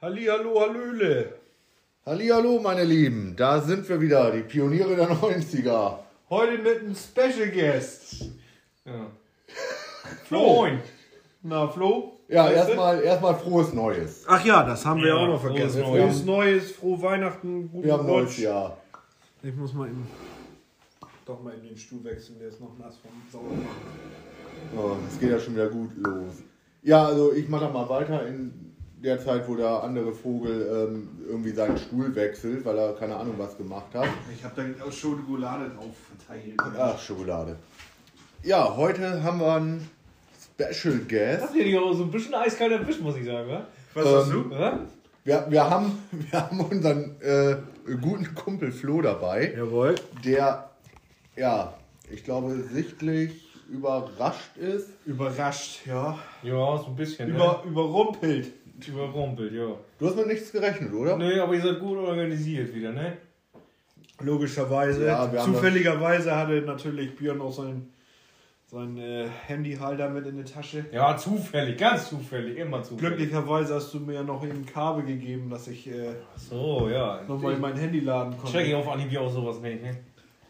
Hallihallo, Hallöle. Hallihallo, meine Lieben, da sind wir wieder, die Pioniere der 90er. Heute mit einem Special Guest. Ja. Flo. Moin. Na, Flo? Ja, erstmal erstmal frohes Neues. Ach ja, das haben wir Ja, auch noch vergessen. Neues. Frohes Neues, frohe Weihnachten, guten Wir haben neues Rutsch. Jahr. Ich muss mal eben doch mal in den Stuhl wechseln, der ist noch nass vom Sauermachen. Oh, Es geht ja schon wieder gut los. Ja, also ich mache mal weiter in der Zeit, wo der andere Vogel ähm, irgendwie seinen Stuhl wechselt, weil er keine Ahnung was gemacht hat. Ich habe da auch Schokolade drauf verteilt. Ach, Schokolade. Ja, heute haben wir einen Special Guest. Habt ihr die auch so ein bisschen eiskalt erwischt, muss ich sagen, wa? Was hast Ähm, du? Ja? Wir, wir, haben, wir haben unseren äh, guten Kumpel Flo dabei, Jawohl. der, ja, ich glaube, sichtlich überrascht ist. Überrascht, ja. Ja, so ein bisschen. Über, überrumpelt. ne? Überrumpelt, ja. Du hast mit nichts gerechnet, oder? Nö, aber ihr seid gut organisiert wieder, ne? Logischerweise. Ja, Zufälligerweise hatte natürlich Björn auch sein, sein äh, Handyhalter mit in der Tasche. Ja, zufällig, ganz zufällig, immer zufällig. Glücklicherweise hast du mir ja noch eben ein Kabel gegeben, dass ich äh, So, ja. nochmal in mein Handy laden konnte. Check ich auf Anhieb auch sowas nicht, ne?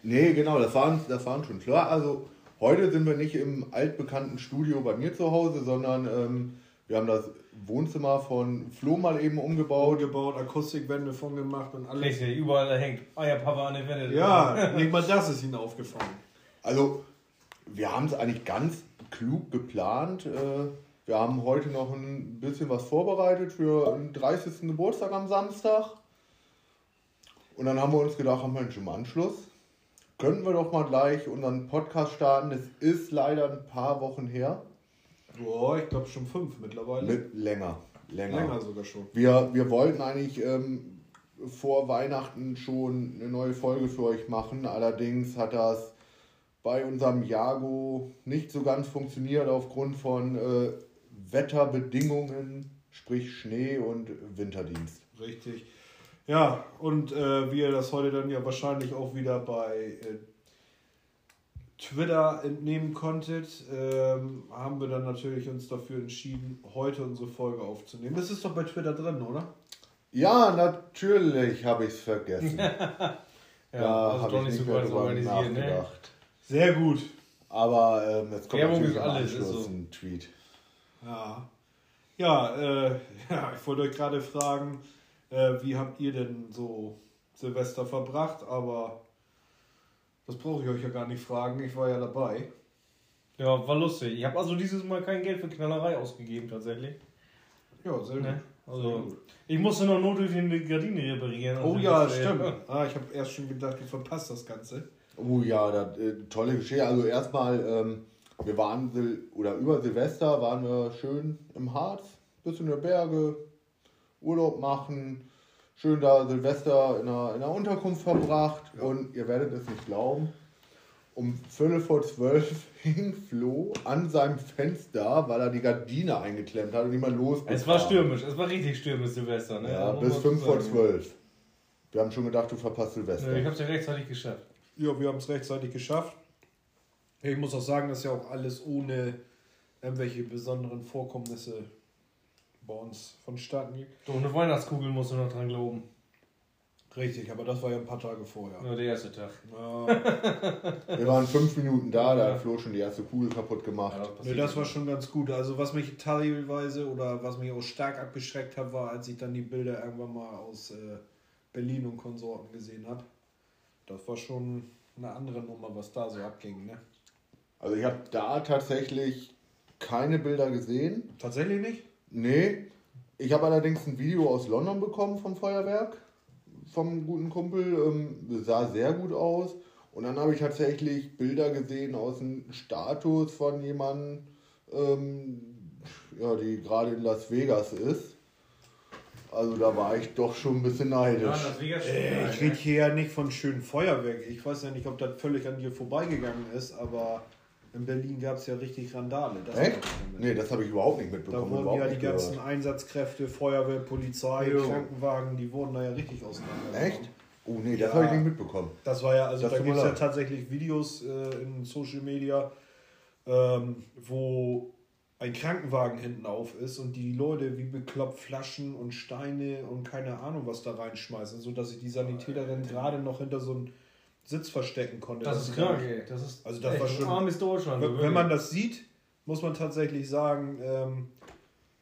Nee, genau, das war, uns, das war uns schon klar. Also heute sind wir nicht im altbekannten Studio bei mir zu Hause, sondern ähm, wir haben das Wohnzimmer von Flo mal eben umgebaut. gebaut, Akustikwände von gemacht und alles. Richtig, überall hängt Eierpapa an der Wände. Ja, nicht mal das ist ihnen aufgefallen. Also wir haben es eigentlich ganz klug geplant. Äh, wir haben heute noch ein bisschen was vorbereitet für den 30. Geburtstag am Samstag. Und dann haben wir uns gedacht, ach Mensch, im Anschluss könnten wir doch mal gleich unseren Podcast starten. Es ist leider ein paar Wochen her. Boah, ich glaube schon fünf mittlerweile. Mit länger. Länger. Länger sogar schon. Wir, wir wollten eigentlich ähm, vor Weihnachten schon eine neue Folge für euch machen. Allerdings hat das bei unserem Jago nicht so ganz funktioniert aufgrund von äh, Wetterbedingungen, sprich Schnee und Winterdienst. Richtig. Ja, und äh, wie ihr das heute dann ja wahrscheinlich auch wieder bei äh, Twitter entnehmen konntet, ähm, haben wir dann natürlich uns dafür entschieden, heute unsere Folge aufzunehmen. Das ist doch bei Twitter drin, oder? Ja, natürlich habe ich es vergessen. Ja, da also habe ich nicht so mehr drüber ne? nachgedacht. Sehr gut. Aber ähm, jetzt kommt Werbung natürlich ist alles, ist so. ein Tweet. Ja. Ja, äh, ja ich wollte euch gerade fragen, äh, wie habt ihr denn so Silvester verbracht? Aber das brauche ich euch ja gar nicht fragen. Ich war ja dabei. Ja, war lustig. Ich habe also dieses Mal kein Geld für Knallerei ausgegeben, tatsächlich. Ja, sehr Ne? gut. Also, ich musste noch notdürftig eine Gardine reparieren. Oh Also ja, das, äh, stimmt. Ah, ich habe erst schon gedacht, du verpasst das Ganze. Oh ja, das, äh, tolle Geschichte. Also erstmal, ähm, wir waren Sil oder über Silvester waren wir schön im Harz, bisschen in der Berge, Urlaub machen, schön da Silvester in einer, in einer Unterkunft verbracht und ihr werdet es nicht glauben, um Viertel vor zwölf hing Flo an seinem Fenster, weil er die Gardine eingeklemmt hat und niemand los Es war stürmisch, es war richtig stürmisch Silvester. Ne? Ja, Muss bis fünf vor zwölf. Wir haben schon gedacht, du verpasst Silvester. Ja, ich hab's ja rechtzeitig geschafft. Ja, wir haben es rechtzeitig geschafft. Ich muss auch sagen, dass ja auch alles ohne irgendwelche besonderen Vorkommnisse bei uns vonstatten ging. Doch eine Weihnachtskugel musst du noch dran glauben. Richtig, aber das war ja ein paar Tage vorher. Ja, der erste Tag. Ja, Wir waren fünf Minuten da, da Ja. hat Flo schon die erste Kugel kaputt gemacht. nee, das war schon ganz gut. Also was mich teilweise oder was mich auch stark abgeschreckt hat, war, als ich dann die Bilder irgendwann mal aus äh, Berlin und Konsorten gesehen habe. Das war schon eine andere Nummer, was da so abging, ne? Also ich habe da tatsächlich keine Bilder gesehen. Tatsächlich nicht? Nee. Ich habe allerdings ein Video aus London bekommen vom Feuerwerk, vom guten Kumpel. Ähm, sah sehr gut aus. Und dann habe ich tatsächlich Bilder gesehen aus dem Status von jemandem, ähm, ja, die gerade in Las Vegas ist. Also da war ich doch schon ein bisschen neidisch. Vegas Äh, ich rede hier ja nicht von schönen Feuerwerk. Ich weiß ja nicht, ob das völlig an dir vorbeigegangen ist, aber in Berlin gab es ja richtig Randale. Das Echt? Nee, das habe ich überhaupt nicht Da mitbekommen. wurden überhaupt ja die ganzen gehört. Einsatzkräfte, Feuerwehr, Polizei, Jo. Krankenwagen, die wurden da ja richtig auseinander. Echt? Oh nee, das Ja. habe ich nicht mitbekommen. Das war ja, also Das da gibt es ja tatsächlich Videos äh, in Social Media, ähm, wo ein Krankenwagen hinten auf ist und die Leute wie bekloppt Flaschen und Steine und keine Ahnung was da reinschmeißen, sodass sich die Sanitäterin gerade noch hinter so einen Sitz verstecken konnte. Das dass ist krank, ey. Das ist Also das echt war ein schon- armes Deutschland. Wenn, wenn man das sieht, muss man tatsächlich sagen, ähm,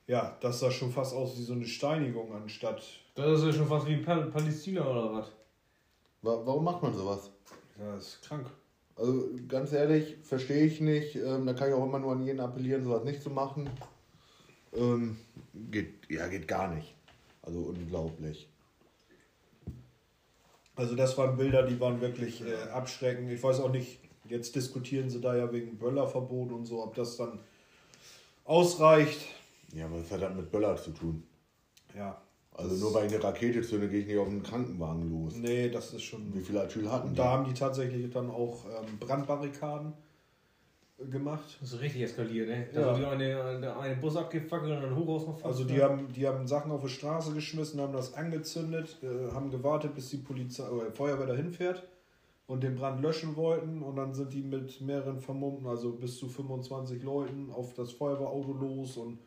ja, das sah schon fast aus wie so eine Steinigung anstatt. Das ist ja schon fast wie Pal Palästina oder was? Wa warum macht man sowas? Ja, das ist krank. Also ganz ehrlich, verstehe ich nicht. Ähm, da kann ich auch immer nur an jeden appellieren, sowas nicht zu machen. Ähm, geht, ja, geht gar nicht. Also unglaublich. Also das waren Bilder, die waren wirklich äh, abschreckend. Ich weiß auch nicht, jetzt diskutieren sie da ja wegen Böllerverbot und so, ob das dann ausreicht. Ja, aber was hat das mit Böller zu tun? Ja, Also nur weil ich eine Rakete zünde, gehe ich nicht auf einen Krankenwagen los. nee, das ist schon... Wie viele Asyl hatten Und die? da haben die tatsächlich dann auch ähm, Brandbarrikaden gemacht. Das ist richtig eskaliert, ne? Da Ja. wurde eine, eine, eine Bus abgefackelt und ein Hochhaus noch. Also die haben, die haben Sachen auf die Straße geschmissen, haben das angezündet, äh, haben gewartet, bis die Polizei oder Feuerwehr dahin fährt und den Brand löschen wollten und dann sind die mit mehreren Vermummten, also bis zu 25 Leuten, auf das Feuerwehrauto los und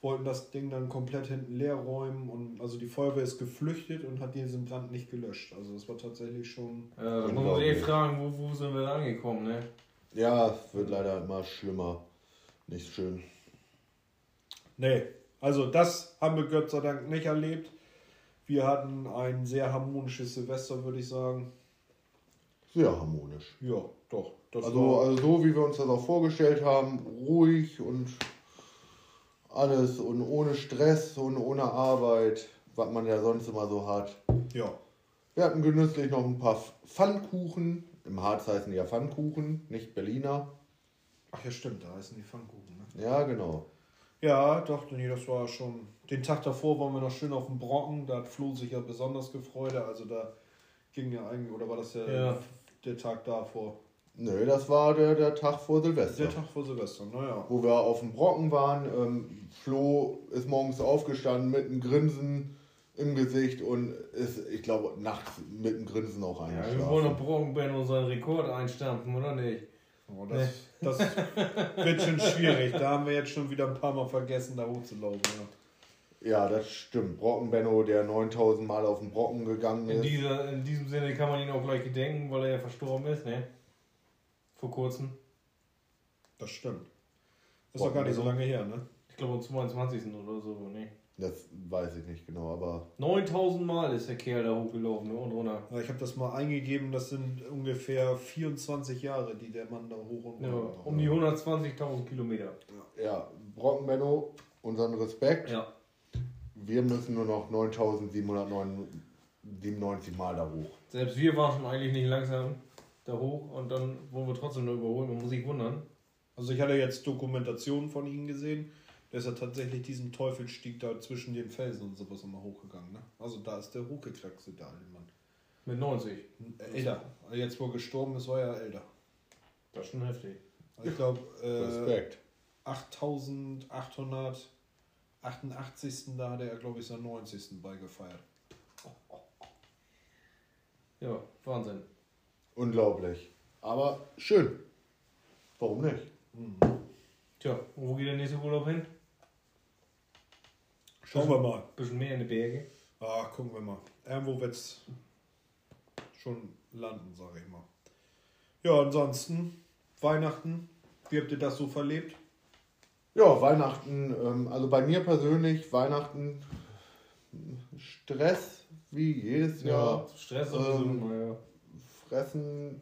wollten das Ding dann komplett hinten leer räumen und also die Feuerwehr ist geflüchtet und hat diesen Brand nicht gelöscht. Also das war tatsächlich schon Äh, da muss man sich eh fragen, wo, wo sind wir da angekommen, ne? Ja, es wird leider immer schlimmer. Nicht schön. Nee, also das haben wir Gott sei Dank nicht erlebt. Wir hatten ein sehr harmonisches Silvester, würde ich sagen. Sehr harmonisch. Ja, doch. Also, also so wie wir uns das auch vorgestellt haben, ruhig und alles und ohne Stress und ohne Arbeit, was man ja sonst immer so hat. ja. Wir hatten genüsslich noch ein paar Pfannkuchen. Im Harz heißen die ja Pfannkuchen, nicht Berliner. Ach ja, stimmt, da heißen die Pfannkuchen. Ne? Ja, genau. Ja, doch, nee, das war schon. Den Tag davor waren wir noch schön auf dem Brocken. Da hat Flo sich ja besonders gefreut. Also da ging ja eigentlich, oder war das der, Ja. der Tag davor? Nö, das war der, der Tag vor Silvester. Der Tag vor Silvester, naja. wo wir auf dem Brocken waren. Ähm, Flo ist morgens aufgestanden mit einem Grinsen im Gesicht und ist, ich glaube, nachts mit einem Grinsen auch Ja, wir eingeschlafen. wollen noch Brockenband unseren Rekord einstampfen, oder nicht? Oh, das, das wird schon schwierig. Da haben wir jetzt schon wieder ein paar Mal vergessen, da hochzulaufen. Ja. ja, das stimmt. Brockenbenno, der 9000 Mal auf den Brocken gegangen In, ist. dieser, in diesem Sinne kann man ihn auch gleich gedenken, weil er ja verstorben ist, ne? Vor kurzem. Das stimmt. Ist doch gar nicht so lange her, ne? Ich glaube am 22. oder so, ne? Das weiß ich nicht genau, aber 9000 Mal ist der Kerl da hochgelaufen ne? und runter. Ja, Ich habe das mal eingegeben, das sind ungefähr 24 Jahre, die der Mann da hoch und Ja, runter um die 120.000 Kilometer. ja, Brockenbenno, unseren Respekt. Ja. Wir müssen nur noch 9797 Mal da hoch. Selbst wir waren schon eigentlich nicht langsam da hoch und dann wurden wir trotzdem nur überholt. Man muss sich wundern. Also ich hatte jetzt Dokumentationen von ihm gesehen. Der ist ja tatsächlich diesen Teufelsstieg da zwischen den Felsen und sowas immer hochgegangen. Ne? Also da ist der hochgekraxte da, der Mann. Mit 90. Äh, Älter. Jetzt wo er gestorben ist, war er älter. Das ist schon heftig. Also Ich glaube, äh, Respekt. 8888. Da hatte er, glaube ich, seinen 90. beigefeiert. Ja, Wahnsinn. Unglaublich. Aber schön. Warum nicht? Tja, und wo geht der nächste Urlaub hin? Schauen wir mal. Bisschen mehr in die Berge. Ah, gucken wir mal. Irgendwo wird es schon landen, sage ich mal. Ja, ansonsten, Weihnachten, wie habt ihr das so verlebt? Ja, Weihnachten, ähm, also bei mir persönlich, Weihnachten, Stress wie jedes Jahr, Stress sowieso Ähm, immer, ja. Fressen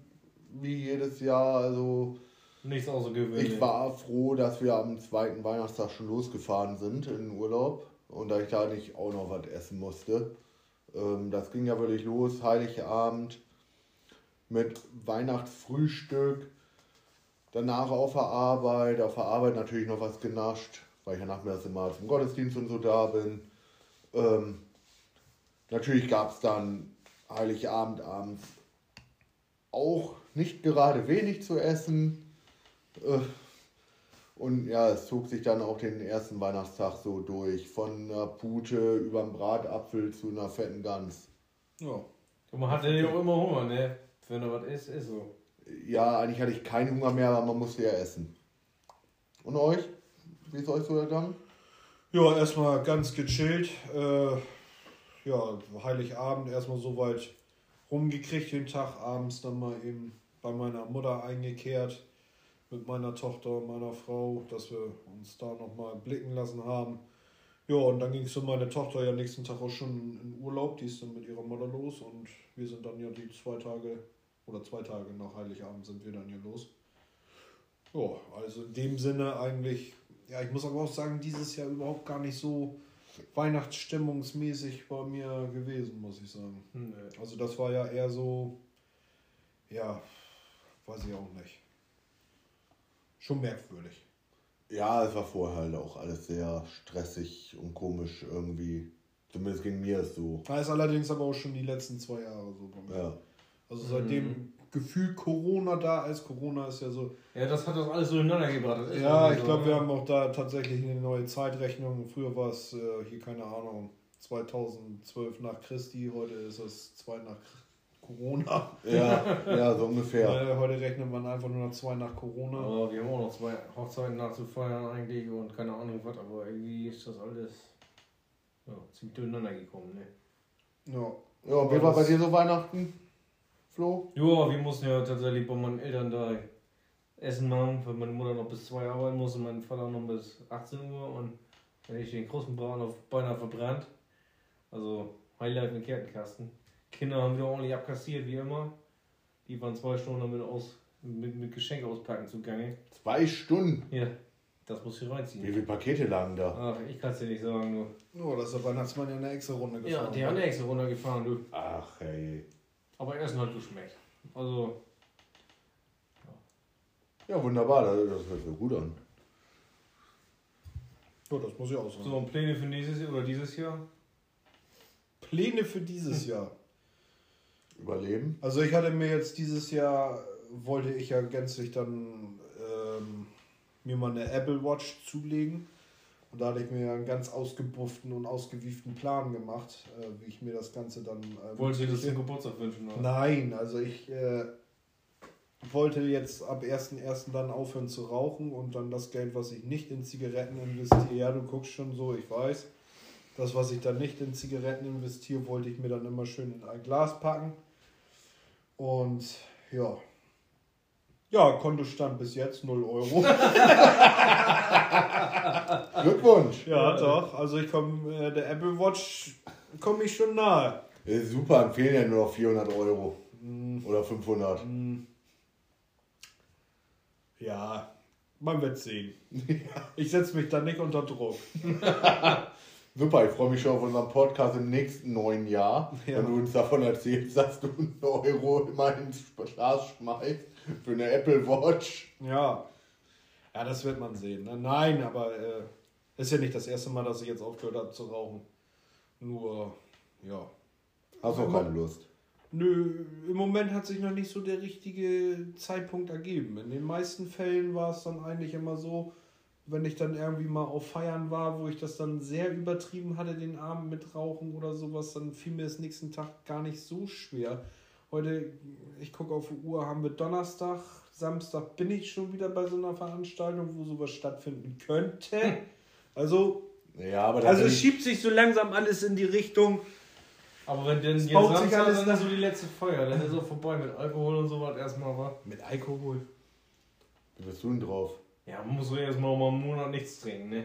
wie jedes Jahr. Also Nichts außergewöhnlich. ich war froh, dass wir am zweiten Weihnachtstag schon losgefahren sind in den Urlaub und da ich da nicht auch noch was essen musste. Ähm, das ging ja wirklich los, Heiligabend mit Weihnachtsfrühstück, danach auf der Arbeit, auf der Arbeit natürlich noch was genascht, weil ich ja nachmittags immer zum Gottesdienst und so da bin. Ähm, natürlich gab es dann Heiligabend abends auch nicht gerade wenig zu essen. Äh, Und ja, es zog sich dann auch den ersten Weihnachtstag so durch. Von einer Pute über einen Bratapfel zu einer fetten Gans. Ja. Und man hatte ja auch immer Hunger, ne? Wenn da was ist, ist so. Ja, eigentlich hatte ich keinen Hunger mehr, aber man musste ja essen. Und euch? Wie ist euch so ergangen? Ja, erstmal ganz gechillt. Äh, ja, Heiligabend erstmal soweit rumgekriegt den Tag, abends dann mal eben bei meiner Mutter eingekehrt mit meiner Tochter und meiner Frau, dass wir uns da nochmal blicken lassen haben. Ja, und dann ging es für meine Tochter ja nächsten Tag auch schon in Urlaub, die ist dann mit ihrer Mutter los und wir sind dann ja die zwei Tage oder zwei Tage nach Heiligabend sind wir dann hier los. Ja, also in dem Sinne eigentlich, ja, ich muss aber auch sagen, dieses Jahr überhaupt gar nicht so weihnachtsstimmungsmäßig bei mir gewesen, muss ich sagen. Hm, Also das war ja eher so, ja, weiß ich auch nicht. Schon merkwürdig. Ja, es war vorher halt auch alles sehr stressig und komisch irgendwie. Zumindest ging mir es so. Da ist allerdings aber auch schon die letzten zwei Jahre so bei mir. Ja. Also seitdem Gefühl Corona da ist, Corona ist ja so. Ja, das hat das alles so ineinander gebracht. Ja, ich so, glaube, wir haben auch da tatsächlich eine neue Zeitrechnung. Früher war es äh, hier, keine Ahnung, 2012 nach Christi, heute ist es zwei nach Corona. Ja, ja, so ungefähr. Äh, heute rechnet man einfach nur noch zwei nach Corona. Aber wir haben auch noch zwei Hochzeiten nachzufeiern eigentlich und keine Ahnung was, aber irgendwie ist das alles ja, ziemlich durcheinander gekommen, ne? Ja. Ja, wie war bei dir so Weihnachten, Flo? Ja, wir mussten ja tatsächlich bei meinen Eltern da Essen machen, weil meine Mutter noch bis 2 arbeiten muss und mein Vater noch bis 18 Uhr und dann hätte ich den großen Braten auf beinahe verbrannt. Also Highlight mit Kertenkasten. Kinder haben wieder ordentlich abkassiert, wie immer. Die waren zwei Stunden damit aus, mit, mit Geschenke auspacken zugange. Zwei Stunden. Ja, das muss ich Wie reinziehen. viele Pakete lagen da? Ach, ich kann es dir nicht sagen, du. Oh, da ist der Weihnachtsmann ja eine extra Runde Ja, gefahren. die haben extra runtergefahren, du. Ach, hey. Aber Essen hat geschmeckt. Also, Ja, wunderbar, das, das hört sich gut an. Ja, das muss ich auch sagen. so und Pläne für nächstes Jahr oder dieses Jahr? Pläne für dieses Jahr. Überleben? Also ich hatte mir jetzt dieses Jahr, wollte ich ja gänzlich dann ähm, mir mal eine Apple Watch zulegen. Und da hatte ich mir ja einen ganz ausgebufften und ausgewieften Plan gemacht, äh, wie ich mir das Ganze dann... Äh, Wolltest du dir das zum Geburtstag wünschen? Oder? Nein, also ich äh, wollte jetzt ab 1.1. dann aufhören zu rauchen und dann das Geld, was ich nicht in Zigaretten investiere, ja, du guckst schon so, ich weiß, das, was ich dann nicht in Zigaretten investiere, wollte ich mir dann immer schön in ein Glas packen. Und ja. Ja, Kontostand bis jetzt 0 Euro. Glückwunsch! ja, doch. Also ich komme, äh, der Apple Watch komme ich schon nahe. Ist super, empfehlen ja nur noch 400 Euro. Oder 500. Ja, man wird sehen. Ich setze mich da nicht unter Druck. Super, ich freue mich schon auf unseren Podcast im nächsten neuen Jahr, Ja. wenn du uns davon erzählst, dass du einen Euro immer ins Glas schmeißt für eine Apple Watch. Ja. Ja, das wird man sehen. Ne? Nein, aber äh, ist ja nicht das erste Mal, dass ich jetzt aufgehört habe zu rauchen. Nur, ja. Hast du noch keine Lust? Nö, im Moment hat sich noch nicht so der richtige Zeitpunkt ergeben. In den meisten Fällen war es dann eigentlich immer so, wenn ich dann irgendwie mal auf Feiern war, wo ich das dann sehr übertrieben hatte, den Abend mit Rauchen oder sowas, dann fiel mir das nächsten Tag gar nicht so schwer. Heute, ich gucke auf die Uhr, haben wir Donnerstag, Samstag bin ich schon wieder bei so einer Veranstaltung, wo sowas stattfinden könnte. Also, Ja, aber also es schiebt sich so langsam alles in die Richtung. Aber wenn denn jetzt baut sich alles dann so die letzte Feuer, dann ist auch vorbei mit Alkohol und sowas erstmal, wa? Mit Alkohol. Wie bist du denn drauf? Ja, man muss erstmal mal einen Monat nichts trinken, ne?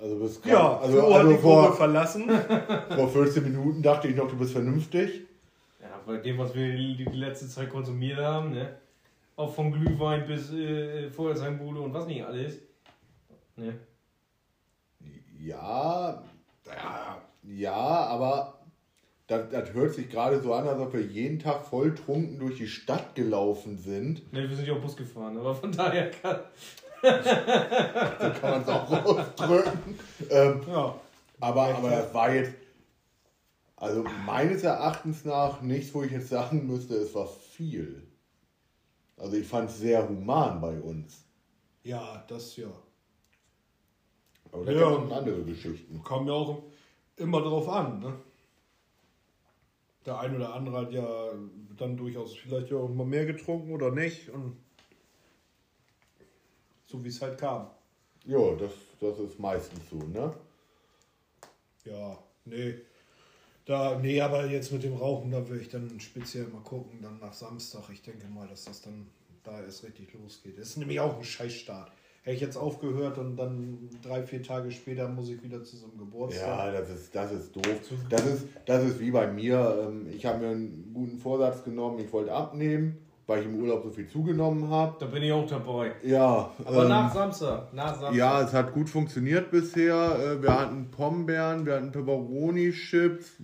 Also bist Ja, also, Flo hat also die Gruppe vor, verlassen. vor 14 Minuten dachte ich noch, du bist vernünftig. Ja, bei dem, was wir die, die letzte Zeit konsumiert haben, ne? Auch von Glühwein bis äh, Feuerzangenbowle und was nicht alles. Ne? Ja, ja, ja, aber das, das hört sich gerade so an, als ob wir jeden Tag volltrunken durch die Stadt gelaufen sind. Ne, wir sind ja auch Bus gefahren, aber von daher kann. So kann man es auch ausdrücken. Ähm, Ja. aber, aber das war jetzt, also meines Erachtens nach nichts, wo ich jetzt sagen müsste, es war viel. Also ich fand es sehr human bei uns. Ja, das ja. Aber da Ja. gibt es andere Geschichten. Kommt ja auch immer drauf an, ne? Der ein oder andere hat ja dann durchaus vielleicht auch mal mehr getrunken oder nicht. Und so wie es halt kam. Ja, das, das ist meistens so, ne? Ja, nee. Da, nee, aber jetzt mit dem Rauchen, da will ich dann speziell mal gucken, dann nach Samstag. Ich denke mal, dass das dann da erst richtig losgeht. Das ist nämlich auch ein Scheißstart. Hätte ich jetzt aufgehört und dann drei, vier Tage später muss ich wieder zu so einem Geburtstag. Ja, das ist, das ist doof. Das ist, das ist wie bei mir. Ähm, Ich habe mir einen guten Vorsatz genommen, ich wollte abnehmen, weil ich im Urlaub so viel zugenommen habe. Da bin ich auch dabei. Ja, Aber ähm, nach Samstag. Nach Samstag. ja, es hat gut funktioniert bisher. Äh, Wir hatten Pombeeren, wir hatten Pepperoni-Chips,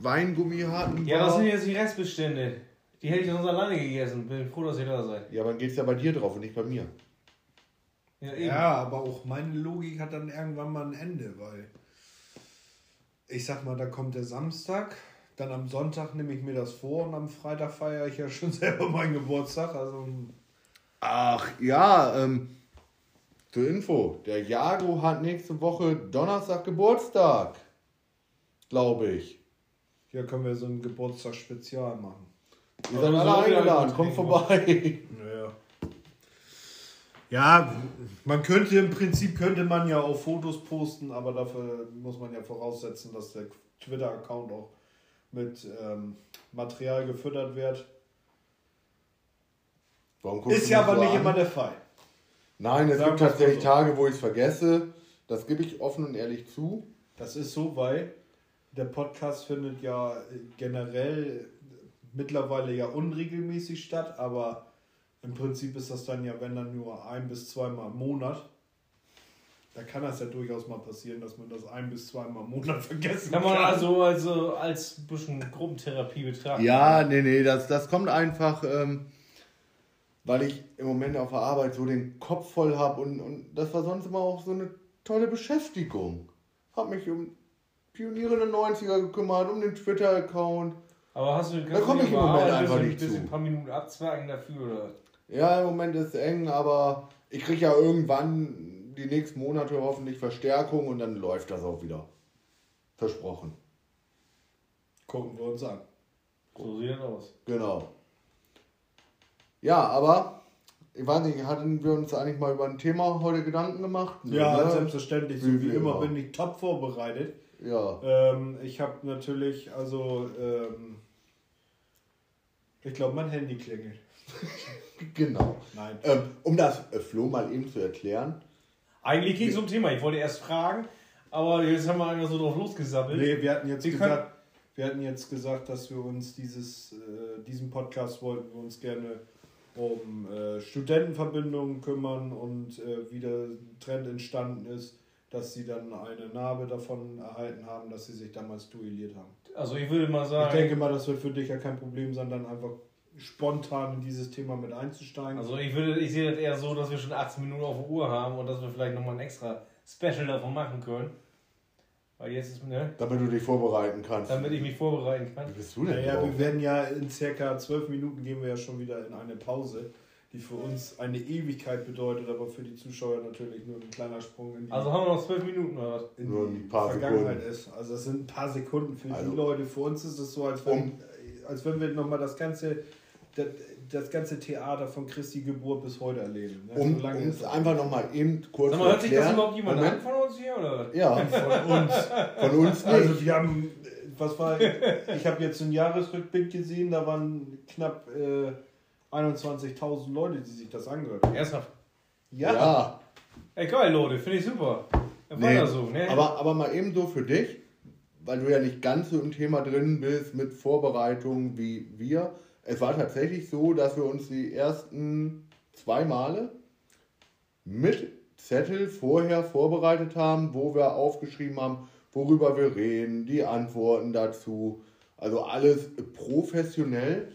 Weingummi hatten wir. Ja, das sind jetzt die Restbestände. Die hätte ich sonst alleine gegessen. Bin froh, dass ihr da seid. ja, aber dann geht es ja bei dir drauf und nicht bei mir. Ja, eben. Ja, aber auch meine Logik hat dann irgendwann mal ein Ende, weil ich sag mal, da kommt der Samstag, dann am Sonntag nehme ich mir das vor und am Freitag feiere ich ja schon selber meinen Geburtstag. Also Ach ja, ähm, zur Info, der Jago hat nächste Woche Donnerstag Geburtstag. Glaube ich. hier können wir so ein Geburtstagsspezial machen. Ihr seid du alle eingeladen, kommt vorbei. Ja, man könnte im Prinzip könnte man ja auch Fotos posten, aber dafür muss man ja voraussetzen, dass der Twitter-Account auch mit ähm, Material gefüttert wird. Ist ja aber so nicht an? immer der Fall. Nein, es Sagen gibt tatsächlich so. Tage, wo ich es vergesse. Das gebe ich offen und ehrlich zu. Das ist so, weil der Podcast findet ja generell mittlerweile ja unregelmäßig statt, aber im Prinzip ist das dann ja, wenn dann nur ein bis zweimal im Monat. Da kann das ja durchaus mal passieren, dass man das ein bis zweimal im Monat vergessen Kann man also, also als bisschen Gruppentherapie betrachten. Ja, nee, nee, das, das kommt einfach, ähm, weil ich im Moment auf der Arbeit so den Kopf voll habe und, und das war sonst immer auch so eine tolle Beschäftigung. Hab mich um Pioniere der 90er gekümmert, um den Twitter-Account. Aber hast du Da komm ich im Moment ein einfach bisschen, nicht bisschen zu. ein paar Minuten abzwacken dafür, oder? Ja, im Moment ist es eng, aber ich kriege ja irgendwann die nächsten Monate hoffentlich Verstärkung und dann läuft das auch wieder. Versprochen. Gucken wir uns an. So sieht das aus. Genau. Ja, aber ich weiß nicht, hatten wir uns eigentlich mal über ein Thema heute Gedanken gemacht? Ja, ne? selbstverständlich. So Wie wie immer. bin ich top vorbereitet. Ja. Ähm, ich habe natürlich, also, ähm, ich glaube, mein Handy klingelt. Genau. Nein. Ähm, um das äh, Flo mal eben zu erklären. Eigentlich ging es um Thema. Ich wollte erst fragen, aber jetzt haben wir einfach so drauf losgesammelt. Nee, wir hatten jetzt Wir gesagt, wir hatten jetzt gesagt, dass wir uns dieses, äh, diesen Podcast wollten wir uns gerne um äh, Studentenverbindungen kümmern und äh, wie der Trend entstanden ist, dass sie dann eine Narbe davon erhalten haben, dass sie sich damals duelliert haben. Also ich würde mal Ich sagen, denke mal, das wird für dich ja kein Problem sein, dann einfach spontan in dieses Thema mit einzusteigen. also ich würde, ich sehe das eher so, dass wir schon 18 Minuten auf der Uhr haben und dass wir vielleicht nochmal ein extra Special davon machen können. Weil jetzt ist, ne, Damit du dich vorbereiten kannst. damit ich mich vorbereiten Wie kann. bist du denn Naja, drauf? wir werden ja in circa zwölf Minuten gehen wir ja schon wieder in eine Pause, die für uns eine Ewigkeit bedeutet, aber für die Zuschauer natürlich nur ein kleiner Sprung in die, Also haben wir noch 12 Minuten oder was? in Nur die ein paar Vergangenheit Sekunden. ist. Also es sind ein paar Sekunden für Also- die Leute. Für uns ist es so, als wenn, Um- als wenn wir nochmal das ganze, das, das ganze Theater von Christi Geburt bis heute erleben. Ne? Um So ist das. einfach nochmal eben kurz Sag zu mal, hört sich das überhaupt jemand an von uns hier oder? Ja, von uns. von uns nicht. Also wir haben, was war, ich habe jetzt einen Jahresrückblick gesehen, da waren knapp äh, 21.000 Leute, die sich das angehört haben. Ernsthaft. Ja, ja. Ey, geil, Leute, finde ich super. Ja, Nee, so, ne? aber, aber mal eben so für dich, weil du ja nicht ganz so im Thema drin bist mit Vorbereitungen wie wir. Es war tatsächlich so, dass wir uns die ersten zwei Male mit Zettel vorher vorbereitet haben, wo wir aufgeschrieben haben, worüber wir reden, die Antworten dazu. Also alles professionell.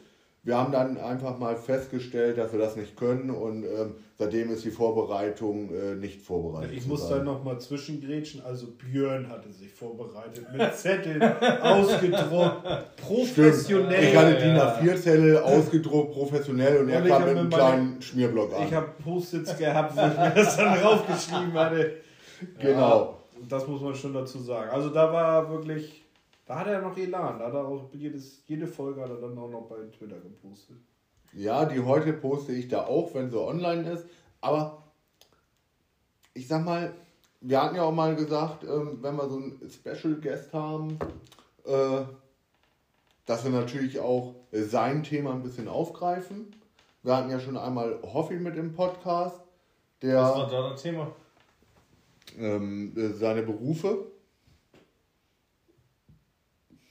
Wir haben dann einfach mal festgestellt, dass wir das nicht können und ähm, seitdem ist die Vorbereitung äh, nicht vorbereitet. ich muss sein. da nochmal zwischengrätschen. Also Björn hatte sich vorbereitet mit Zetteln ausgedruckt, professionell. Ich hatte DIN Ja. A4-Zettel ausgedruckt, professionell und er Und ich kam mit einem kleinen Schmierblock an. Ich habe Post-its gehabt, wo ich mir das dann draufgeschrieben hatte. Genau. Ja, das muss man schon dazu sagen. Also da war wirklich Da hat er noch Elan. Da hat er auch jedes, jede Folge hat er dann auch noch bei Twitter gepostet. Ja, die heute poste ich da auch, wenn sie online ist. Aber ich sag mal, wir hatten ja auch mal gesagt, ähm, wenn wir so einen Special Guest haben, äh, dass wir natürlich auch sein Thema ein bisschen aufgreifen. Wir hatten ja schon einmal Hoffi mit im Podcast, der Was war da das Thema? ähm, äh, seine Berufe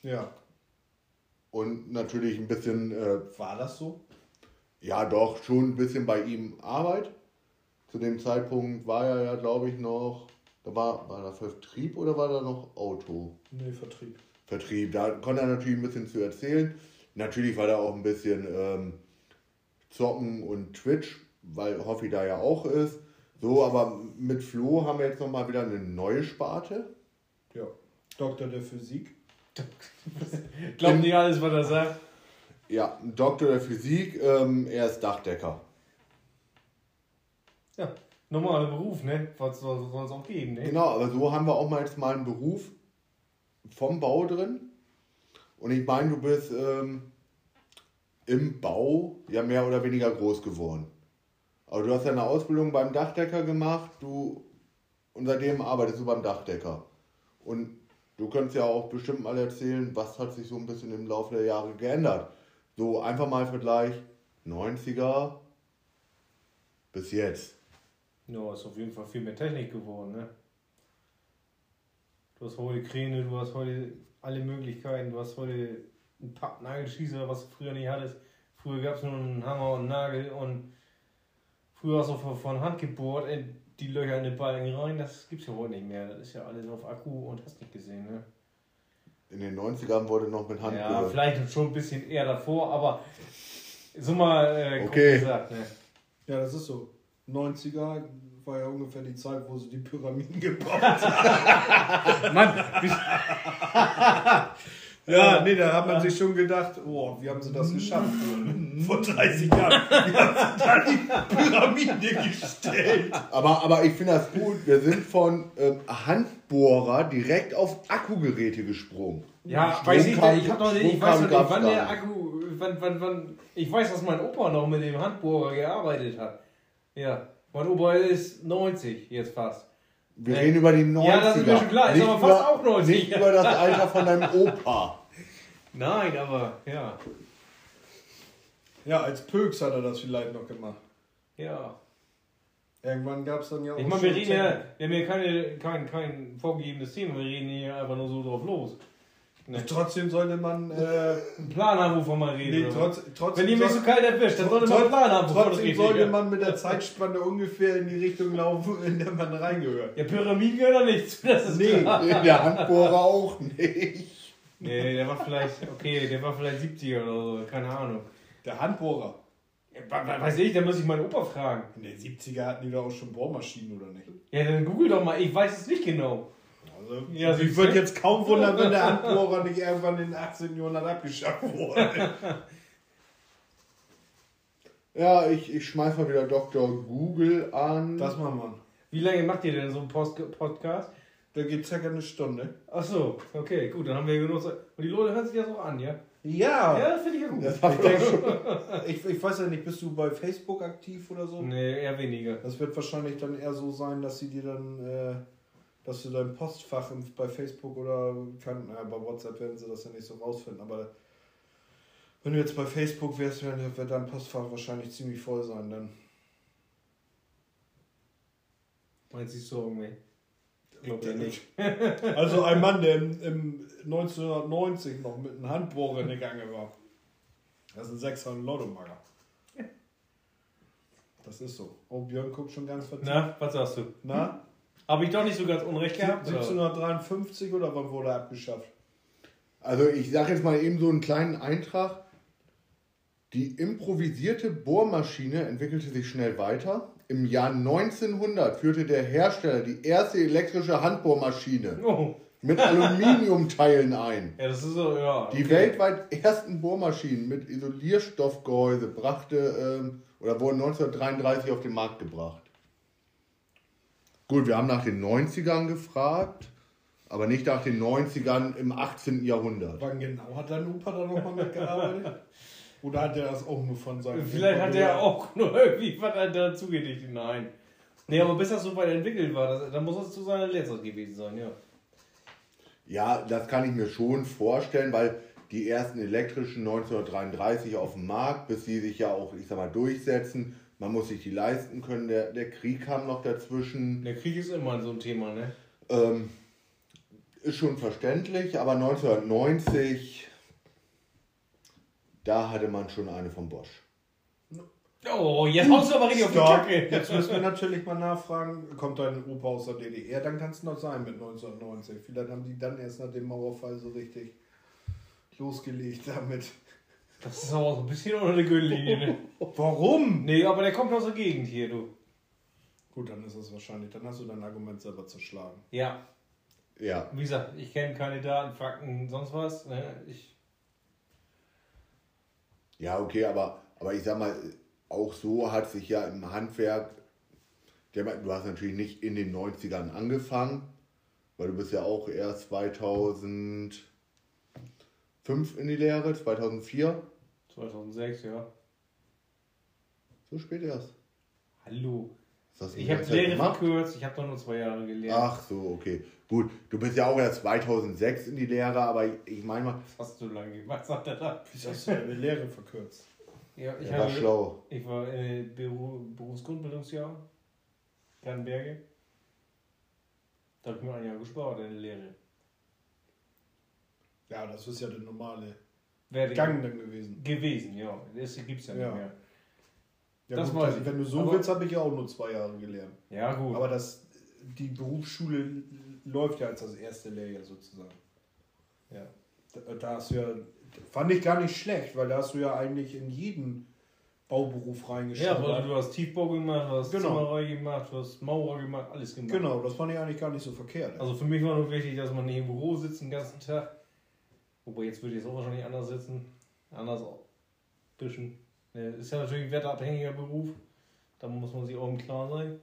Ja. und natürlich ein bisschen, äh, War das so? ja doch, schon ein bisschen bei ihm Arbeit. Zu dem Zeitpunkt war er ja, glaube ich, noch, da war, war da Vertrieb oder war da noch Auto? Nee, Vertrieb. Vertrieb. Da konnte er natürlich ein bisschen zu erzählen. Natürlich war da auch ein bisschen ähm, Zocken und Twitch, weil Hoffi da ja auch ist. So, aber mit Flo haben wir jetzt nochmal wieder eine neue Sparte. Ja. Doktor der Physik. Glaubt nicht alles, was er sagt. Ja, ein Doktor der Physik, ähm, er ist Dachdecker. Ja, normaler Beruf, ne? Was soll es auch geben, ne? Genau, aber so haben wir auch mal jetzt mal einen Beruf vom Bau drin. Und ich meine, du bist ähm, im Bau ja mehr oder weniger groß geworden. Aber du hast ja eine Ausbildung beim Dachdecker gemacht, du und seitdem arbeitest du beim Dachdecker. Und du könntest ja auch bestimmt mal erzählen, was hat sich so ein bisschen im Laufe der Jahre geändert. So einfach mal Vergleich 90er bis jetzt. Ja, ist auf jeden Fall viel mehr Technik geworden, ne? Du hast heute Kräne, du hast heute alle Möglichkeiten, du hast heute einen Pappnagelschießer, was du früher nicht hattest. Früher gab es nur einen Hammer und einen Nagel und früher hast du von, Hand gebohrt, in die Löcher in den Balken rein, das gibt's ja heute nicht mehr. Das ist ja alles auf Akku und hast nicht gesehen, ne? In den 90ern wurde noch mit Hand Ja, gebohrt. vielleicht schon ein bisschen eher davor, aber so mal äh, Okay. gesagt, ne? Ja, das ist so. 90er war ja ungefähr die Zeit, wo sie die Pyramiden gebaut haben. Mann, Ja, nee, da hat man sich schon gedacht, oh, wie haben sie das geschafft? Vor 30 Jahren. Wie haben sie da die Pyramide gestellt? Aber, aber ich finde das gut. Wir sind von ähm, Handbohrer direkt auf Akkugeräte gesprungen. Ja, Strom weiß ich, kam- ich, hab noch nicht, ich weiß noch nicht, wann der. Akku, wann, wann, wann, ich weiß, dass mein Opa noch mit dem Handbohrer gearbeitet hat. Ja, mein Opa ist 90 jetzt fast. Wir Nee. reden über die 90er. Ja, das ist mir schon klar, ist Nicht aber fast über, auch 90. Nicht über das Alter von deinem Opa. Nein, aber ja, Ja, als Pöks hat er das vielleicht noch gemacht. ja. Irgendwann gab es dann ja auch. Ich meine, wir reden ja, wir haben ja keine, kein, kein vorgegebenes Thema, wir reden hier einfach nur so drauf los. Ne? Trotzdem sollte man. Äh, Einen Plan haben, wovon man redet. nee, trotz, trotzdem Wenn ihr mich so kalt erwischt, dann sollte man einen Plan haben, wovon man Trotzdem redet. sollte ja. man mit der Zeitspanne ungefähr in die Richtung laufen, in der man reingehört. Ja, Pyramiden gehören da nicht zu, das ist Nee. klar. Der Handbohrer auch nicht. Nee, der war vielleicht, okay, der war vielleicht 70er oder so, keine Ahnung. Der Handbohrer. Ja, weiß ich, da muss ich meinen Opa fragen. In den 70er hatten die doch auch schon Bohrmaschinen, oder nicht? Ja, dann google doch mal, ich weiß es nicht genau. Also, Ja, also ich würde jetzt kaum wundern, wenn der Handbohrer nicht irgendwann in den 18. Jahrhundert abgeschafft wurde. Ja, ich, ich schmeiß mal wieder Dr. Google an. Das machen wir. Wie lange macht ihr denn so einen Post Podcast? Der geht circa eine Stunde. Ach so, okay, gut, dann haben wir genug Zeit. Und die Leute hören sich das auch an, ja? Ja. Ja, das finde ich ja gut. Das Ich, haben wir denk doch schon. schon, ich, ich weiß ja nicht, bist du bei Facebook aktiv oder so? Nee, eher weniger. Das wird wahrscheinlich dann eher so sein, dass sie dir dann, äh, dass du dein Postfach bei Facebook oder kann, äh, bei WhatsApp werden sie das ja nicht so rausfinden, aber wenn du jetzt bei Facebook wärst, wird, wird dein Postfach wahrscheinlich ziemlich voll sein dann. Meinst du so irgendwie? Glaub ja nicht. Also ein Mann, der im, im 1990 noch mit einem Handbohrer in der Gange war. Das ist ein Sechser und Lottomager. Das ist so. Oh, Björn guckt schon ganz vertieft. Na, was sagst du? Na? Habe ich doch nicht so ganz unrecht gehabt? oder? 1753 oder wann wurde er abgeschafft? Also ich sage jetzt mal eben so einen kleinen Eintrag. Die improvisierte Bohrmaschine entwickelte sich schnell weiter. Im Jahr 1900 führte der Hersteller die erste elektrische Handbohrmaschine Oh, mit Aluminiumteilen ein. ja, das ist so, ja. Die okay. weltweit ersten Bohrmaschinen mit Isolierstoffgehäuse brachte ähm, oder wurden 1933 auf den Markt gebracht. Gut, wir haben nach den 90ern gefragt. Aber nicht nach den 90ern im 18. Jahrhundert. Wann genau hat dein Opa da nochmal mitgearbeitet? Oder hat er das auch nur von seinem Vielleicht hat er auch nur irgendwie was dazu gedichtet. Nein. Nee, aber bis das so weit entwickelt war, das, dann muss es zu seiner Lehrzeit gewesen sein, ja. Ja, das kann ich mir schon vorstellen, weil die ersten elektrischen 1933 auf dem Markt, bis sie sich ja auch, ich sag mal, durchsetzen. Man muss sich die leisten können. Der, der Krieg kam noch dazwischen. Der Krieg ist immer so ein Thema, ne? Ähm, ist schon verständlich, aber 1990, da hatte man schon eine von Bosch. Oh, jetzt haust du aber richtig auf die. Kacke. Jetzt müssen wir natürlich mal nachfragen, kommt dein Opa aus der DDR? Dann kann es noch sein mit 1990. Vielleicht haben die dann erst nach dem Mauerfall so richtig losgelegt damit. Das ist aber so ein bisschen unter der Gürtellinie, ne? Warum? Nee, aber der kommt aus der Gegend hier, du. Gut, dann ist es wahrscheinlich. Dann hast du dein Argument selber zerschlagen. Ja, Ja, wie gesagt, ich kenne keine Daten, Fakten, sonst was. Ne? Ich, ja, okay, aber, aber ich sag mal, auch so hat sich ja im Handwerk, der, du hast natürlich nicht in den 90ern angefangen, weil du bist ja auch erst 2005 in die Lehre, 2004, 2006, ja. so spät erst. Hallo. Ich habe Lehre gemacht? verkürzt, ich habe doch nur zwei Jahre gelernt. Ach so, okay. Gut, du bist ja auch erst 2006 in die Lehre, aber ich, ich meine mal, Was hast du lange gemacht? Was sagt er da? Wieso hast du deine Lehre verkürzt? Ja, ich, war habe, schlau. ich war im Beru Berufsgrundbildungsjahr. Kernberge. Da habe ich mir ein Jahr gespart in der Lehre. Ja, das ist ja der normale Wäre Gang dann gewesen. gewesen, ja. Das gibt es ja, Ja. nicht mehr. Ja, Das gut, dann- ich. wenn du so Aber- willst, habe ich ja auch nur zwei Jahre gelernt. Ja, gut. Aber das, die Berufsschule läuft ja als das erste Lehrjahr sozusagen. ja. Da, da hast du ja, fand ich gar nicht schlecht, weil da hast du ja eigentlich in jeden Bauberuf ja, reingeschaut. weil du hast Tiefbau gemacht, du hast Genau. Zimmerei gemacht, du hast Maurer gemacht, alles gemacht. Genau, das fand ich eigentlich gar nicht so verkehrt. Also für mich war nur wichtig, dass man nicht im Büro sitzt den ganzen Tag. Wobei jetzt würde ich es auch wahrscheinlich anders sitzen. Anders auch. Bisschen. Ne, Ist ja natürlich ein wetterabhängiger Beruf. Da muss man sich auch im Klaren sein.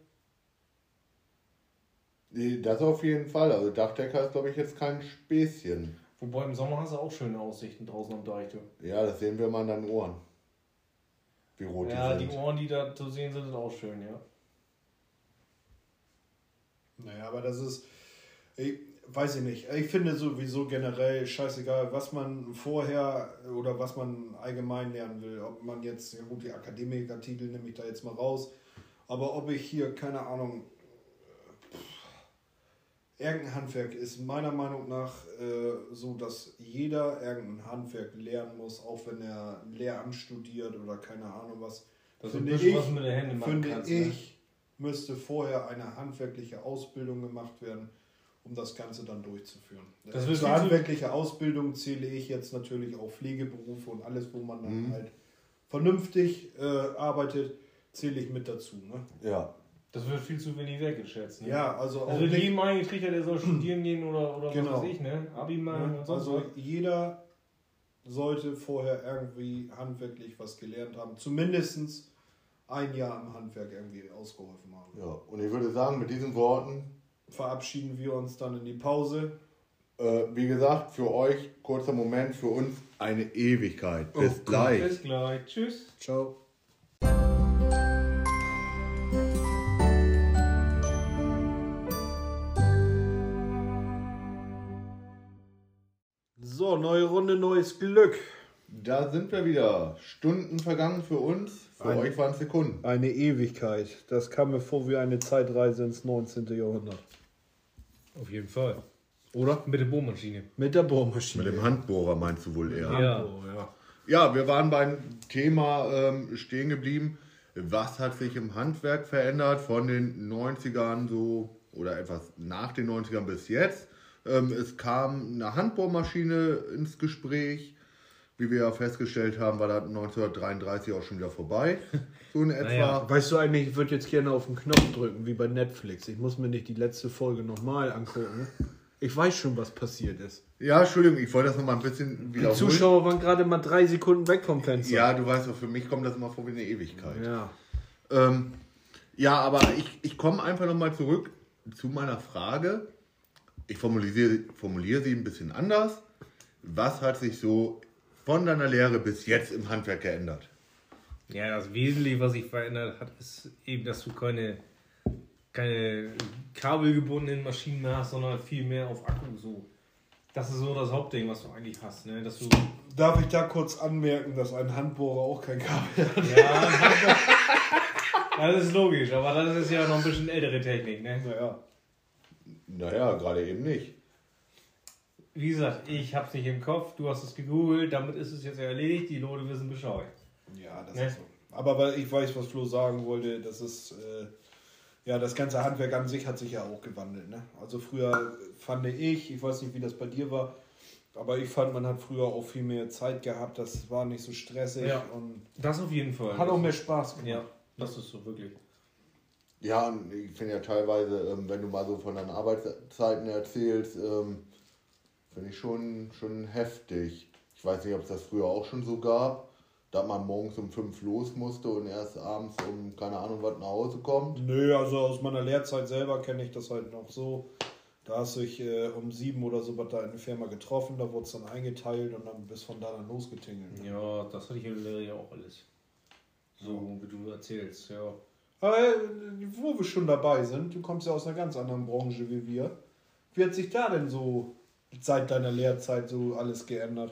Nee, Das auf jeden Fall. Also Dachdecker ist, glaube ich, jetzt kein Späßchen. Wobei im Sommer hast du auch schöne Aussichten draußen am Deich. Du. Ja, das sehen wir mal an deinen Ohren. Wie rot Ja, die die sind. Ohren, die da zu sehen sind, sind auch schön, ja. Naja, aber das ist, ich weiß ich nicht. Ich finde sowieso generell scheißegal, was man vorher oder was man allgemein lernen will. Ob man jetzt, ja gut, die Akademikertitel nehme ich da jetzt mal raus. Aber ob ich hier, keine Ahnung, äh, irgendein Handwerk ist meiner Meinung nach äh, so, dass jeder irgendein Handwerk lernen muss, auch wenn er Lehramt studiert oder keine Ahnung was. Ein Finde ich- was mit den Händen machen finde kannst. ich, Ne? müsste vorher eine handwerkliche Ausbildung gemacht werden, um das Ganze dann durchzuführen. Das Zur handwerkliche Ausbildung zähle ich jetzt natürlich auch Pflegeberufe und alles, wo man dann Mhm. halt vernünftig äh, arbeitet, zähle ich mit dazu. Ne? Ja. Das wird viel zu wenig wertgeschätzt. Ne? Ja, also auch Das wird nicht, jedem eingetrichtert, der soll studieren gehen oder, oder Genau. was weiß ich, ne? Abi machen ne? und sonst also was. jeder sollte vorher irgendwie handwerklich was gelernt haben, zumindest ein Jahr im Handwerk irgendwie ausgeholfen haben. ja. Und ich würde sagen, mit diesen Worten, Verabschieden wir uns dann in die Pause. äh, wie gesagt, für euch kurzer Moment, für uns eine Ewigkeit. Bis Oh, gleich. Bis gleich. Tschüss. Ciao. So, neue Runde, neues Glück. Da sind wir wieder. Stunden vergangen für uns. Für Ein- euch waren Sekunden. Eine Ewigkeit. Das kam mir vor wie eine Zeitreise ins 19. Jahrhundert. Auf jeden Fall. Oder? Mit der Bohrmaschine. Mit der Bohrmaschine. Mit dem Handbohrer meinst du wohl eher. Ja. Ja. Ja, wir waren beim Thema ähm, stehen geblieben. Was hat sich im Handwerk verändert von den 90ern so oder etwas nach den 90ern bis jetzt? Ähm, es kam eine Handbohrmaschine ins Gespräch. Wie wir ja festgestellt haben, war das 1933 auch schon wieder vorbei. So in etwa. Naja. Weißt du eigentlich, ich würde jetzt gerne auf den Knopf drücken, wie bei Netflix. Ich muss mir nicht die letzte Folge nochmal angucken. Ich weiß schon, was passiert ist. Ja, Entschuldigung, ich wollte das noch mal ein bisschen Die wiederholen. Zuschauer waren gerade mal drei Sekunden weg vom Fenster. Ja, du weißt doch, für mich kommt das immer vor wie eine Ewigkeit. Ja. Ähm, ja, aber ich, ich komme einfach nochmal zurück zu meiner Frage. ich formuliere, formuliere sie ein bisschen anders. Was hat sich so von deiner Lehre bis jetzt im Handwerk geändert? Ja, das Wesentliche, was sich verändert hat, ist eben, dass du keine, keine kabelgebundenen Maschinen mehr hast, sondern viel mehr auf Akku so. Das ist so das Hauptding, was du eigentlich hast, ne? Dass du Darf ich da kurz anmerken, dass ein Handbohrer auch kein Kabel hat? ja, das ist logisch, aber das ist ja noch ein bisschen ältere Technik, ne? Naja. Naja, gerade eben nicht. Wie gesagt, ich hab's nicht im Kopf, du hast es gegoogelt, damit ist es jetzt erledigt, die Leute wissen Bescheid. Ja, das Ne? ist so. Aber weil ich weiß, was Flo sagen wollte, das ist, äh, ja, das ganze Handwerk an sich hat sich ja auch gewandelt. Ne? Also früher fand ich, ich weiß nicht, wie das bei dir war, aber ich fand, man hat früher auch viel mehr Zeit gehabt, das war nicht so stressig Ja. und Das auf jeden Fall. hat auch mehr Spaß gemacht. Ja, das ist so wirklich. Ja, und ich finde ja teilweise, ähm, wenn du mal so von deinen Arbeitszeiten erzählst, ähm, finde ich schon, schon heftig. Ich weiß nicht, ob es das früher auch schon so gab, da man morgens um fünf los musste und erst abends um keine Ahnung was nach Hause kommt. Nö, also aus meiner Lehrzeit selber kenne ich das halt noch so. Da hast du dich äh, um sieben oder so was da in der Firma getroffen, da wurde es dann eingeteilt und dann bis von da dann losgetingelt. ne? Ja, das hatte ich in der Lehre ja auch alles. So, wie du erzählst, ja. Aber äh, wo wir schon dabei sind, du kommst ja aus einer ganz anderen Branche wie wir. Wie hat sich da denn so seit deiner Lehrzeit so alles geändert?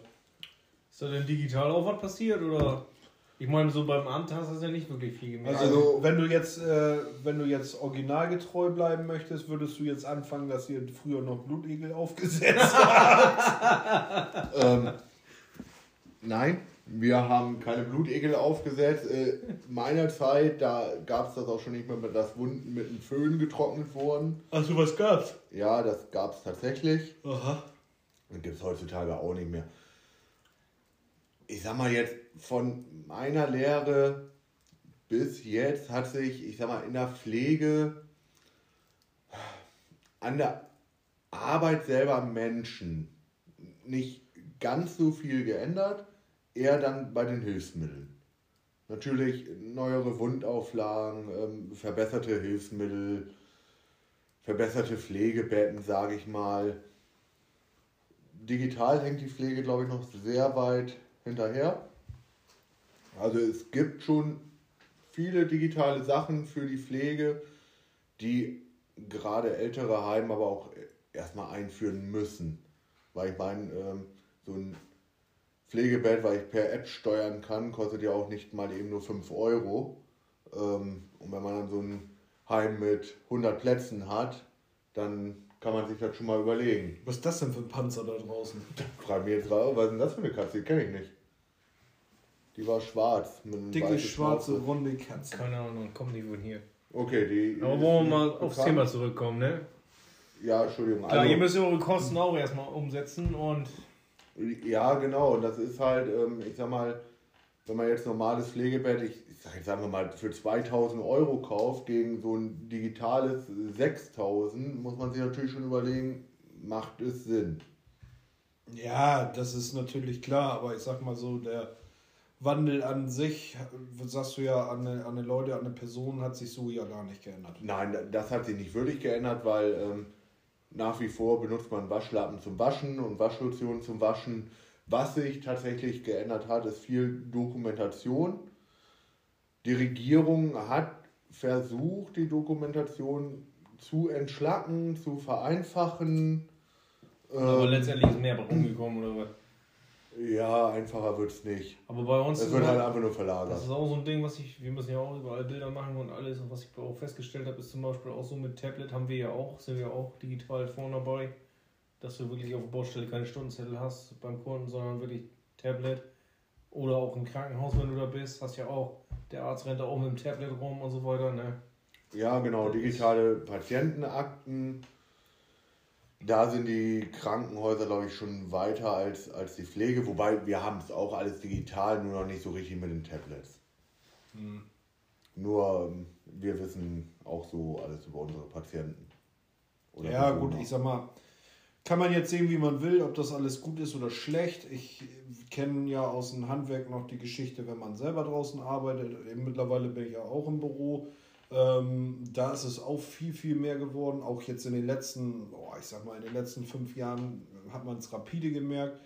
Ist da denn digital auch was passiert oder? Ich meine, so beim Amt hast du ja nicht wirklich viel gemerkt. Also, Also- wenn du jetzt, äh, wenn du jetzt originalgetreu bleiben möchtest, würdest du jetzt anfangen, dass ihr früher noch Blutegel aufgesetzt habt? Ähm, nein, wir haben keine Blutegel aufgesetzt. Äh, meiner Zeit, da gab es das auch schon nicht mehr, dass Wunden mit einem Föhn getrocknet wurden. Achso, was gab's? Ja, das gab es tatsächlich. Aha. Und gibt es heutzutage auch nicht mehr. Ich sag mal jetzt, von meiner Lehre bis jetzt hat sich, ich sag mal, in der Pflege an der Arbeit selber Menschen nicht ganz so viel geändert, eher dann bei den Hilfsmitteln. Natürlich neuere Wundauflagen, ähm, verbesserte Hilfsmittel, verbesserte Pflegebetten, sage ich mal. Digital hängt die Pflege, glaube ich, noch sehr weit hinterher. Also es gibt schon viele digitale Sachen für die Pflege, die gerade ältere Heime aber auch erstmal einführen müssen. Weil ich meine, ähm, so ein Pflegebett, weil ich per App steuern kann, kostet ja auch nicht mal eben nur 5 Euro. Ähm, und wenn man dann so ein Heim mit 100 Plätzen hat, dann kann man sich das schon mal überlegen. Was ist das denn für ein Panzer da draußen? Frag mich jetzt mal, was ist denn das für eine Katze? Die kenne ich nicht. Die war schwarz. Mit einem Dicke, schwarze, Schnauze. runde Katze. Keine Ahnung, kommen die von hier. Okay, die. Aber wollen wir mal aufs bekannt. Thema zurückkommen, ne? Ja, Entschuldigung. Klar, Also- ihr müsst eure Kosten auch erstmal umsetzen und Ja, genau. Und das ist halt, ähm, ich sag mal, wenn man jetzt normales Pflegebett, ich, ich sag jetzt sagen wir mal, für 2000 Euro kauft, gegen so ein digitales 6000, muss man sich natürlich schon überlegen, macht es Sinn. Ja, das ist natürlich klar, aber ich sag mal so, der Wandel an sich, sagst du ja, an eine, an eine Leute, an eine Person hat sich so ja gar nicht geändert. Nein, das hat sich nicht wirklich geändert, weil ähm, nach wie vor benutzt man Waschlappen zum Waschen und Waschlotion zum Waschen. Was sich tatsächlich geändert hat, ist viel Dokumentation. Die Regierung hat versucht, die Dokumentation zu entschlacken, zu vereinfachen. aber Ähm, letztendlich ist mehr rumgekommen oder was. ja, einfacher wird es nicht. Aber bei uns Es wird halt einfach nur das verlagert. ist auch so ein Ding, was ich, wir müssen ja auch überall Bilder machen und alles. Und was ich auch festgestellt habe, ist zum Beispiel auch so mit Tablet haben wir ja auch, sind wir auch digital vorne dabei, dass du wirklich auf der Baustelle keine Stundenzettel hast beim Kunden, sondern wirklich Tablet. Oder auch im Krankenhaus, wenn du da bist, hast ja auch, der Arzt rennt da auch mit dem Tablet rum und so weiter, ne? Ja, genau, digitale Patientenakten. Da sind die Krankenhäuser, glaube ich, schon weiter als, als die Pflege, wobei wir haben es auch alles digital, nur noch nicht so richtig mit den Tablets. Nur ähm, wir wissen auch so alles über unsere Patienten. Oder Ja, Bewohner. gut, ich sag mal, kann man jetzt sehen, wie man will, ob das alles gut ist oder schlecht. Ich kenne ja aus dem Handwerk noch die Geschichte, wenn man selber draußen arbeitet. Mittlerweile bin ich ja auch im Büro. Ähm, da ist es auch viel, viel mehr geworden. Auch jetzt in den letzten, oh, ich sag mal, in den letzten fünf Jahren hat man es rapide gemerkt,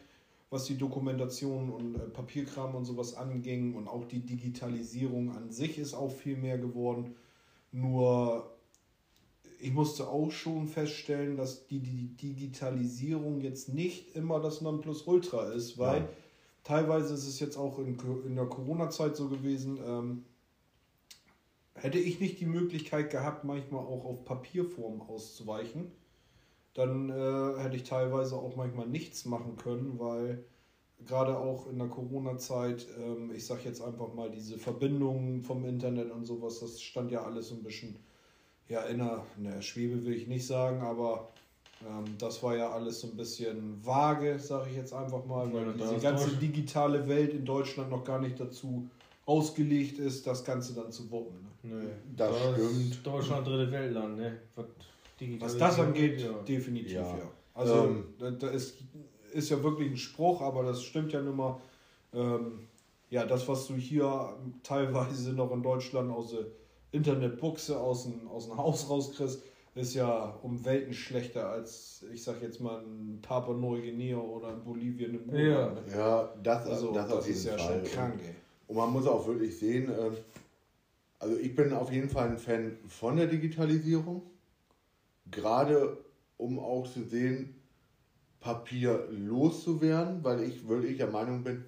was die Dokumentation und äh, Papierkram und sowas anging. Und auch die Digitalisierung an sich ist auch viel mehr geworden. Nur ich musste auch schon feststellen, dass die, die Digitalisierung jetzt nicht immer das Nonplusultra ist, weil ja. teilweise ist es jetzt auch in, in der Corona-Zeit so gewesen, ähm, hätte ich nicht die Möglichkeit gehabt, manchmal auch auf Papierform auszuweichen, dann äh, hätte ich teilweise auch manchmal nichts machen können, weil gerade auch in der Corona-Zeit, ähm, ich sage jetzt einfach mal, diese Verbindungen vom Internet und sowas, das stand ja alles so ein bisschen ja, in der, in der Schwebe will ich nicht sagen, aber ähm, das war ja alles so ein bisschen vage, sage ich jetzt einfach mal, weil ja, diese ganze digitale Welt in Deutschland noch gar nicht dazu ausgelegt ist, das Ganze dann zu wuppen. Ne? Nee, das, das stimmt. Deutschland dritte Weltland, ne? Was, Was das angeht, ja. definitiv, ja. ja. Also, ähm. da, da, ist, ist ja wirklich ein Spruch, aber das stimmt ja nun mal. Ähm, ja, das, was du hier teilweise noch in Deutschland aus der Internetbuchse aus dem, aus dem Haus rauskriegst, ist ja um Welten schlechter als, ich sag jetzt mal, in Papua Neuguinea oder in Bolivien im. Ja, ne? ja das, also, das, das ist ja Fall. schon krank, ey. Und man muss auch wirklich sehen, ähm, also ich bin auf jeden Fall ein Fan von der Digitalisierung, gerade um auch zu sehen, Papier loszuwerden, weil ich wirklich der Meinung bin,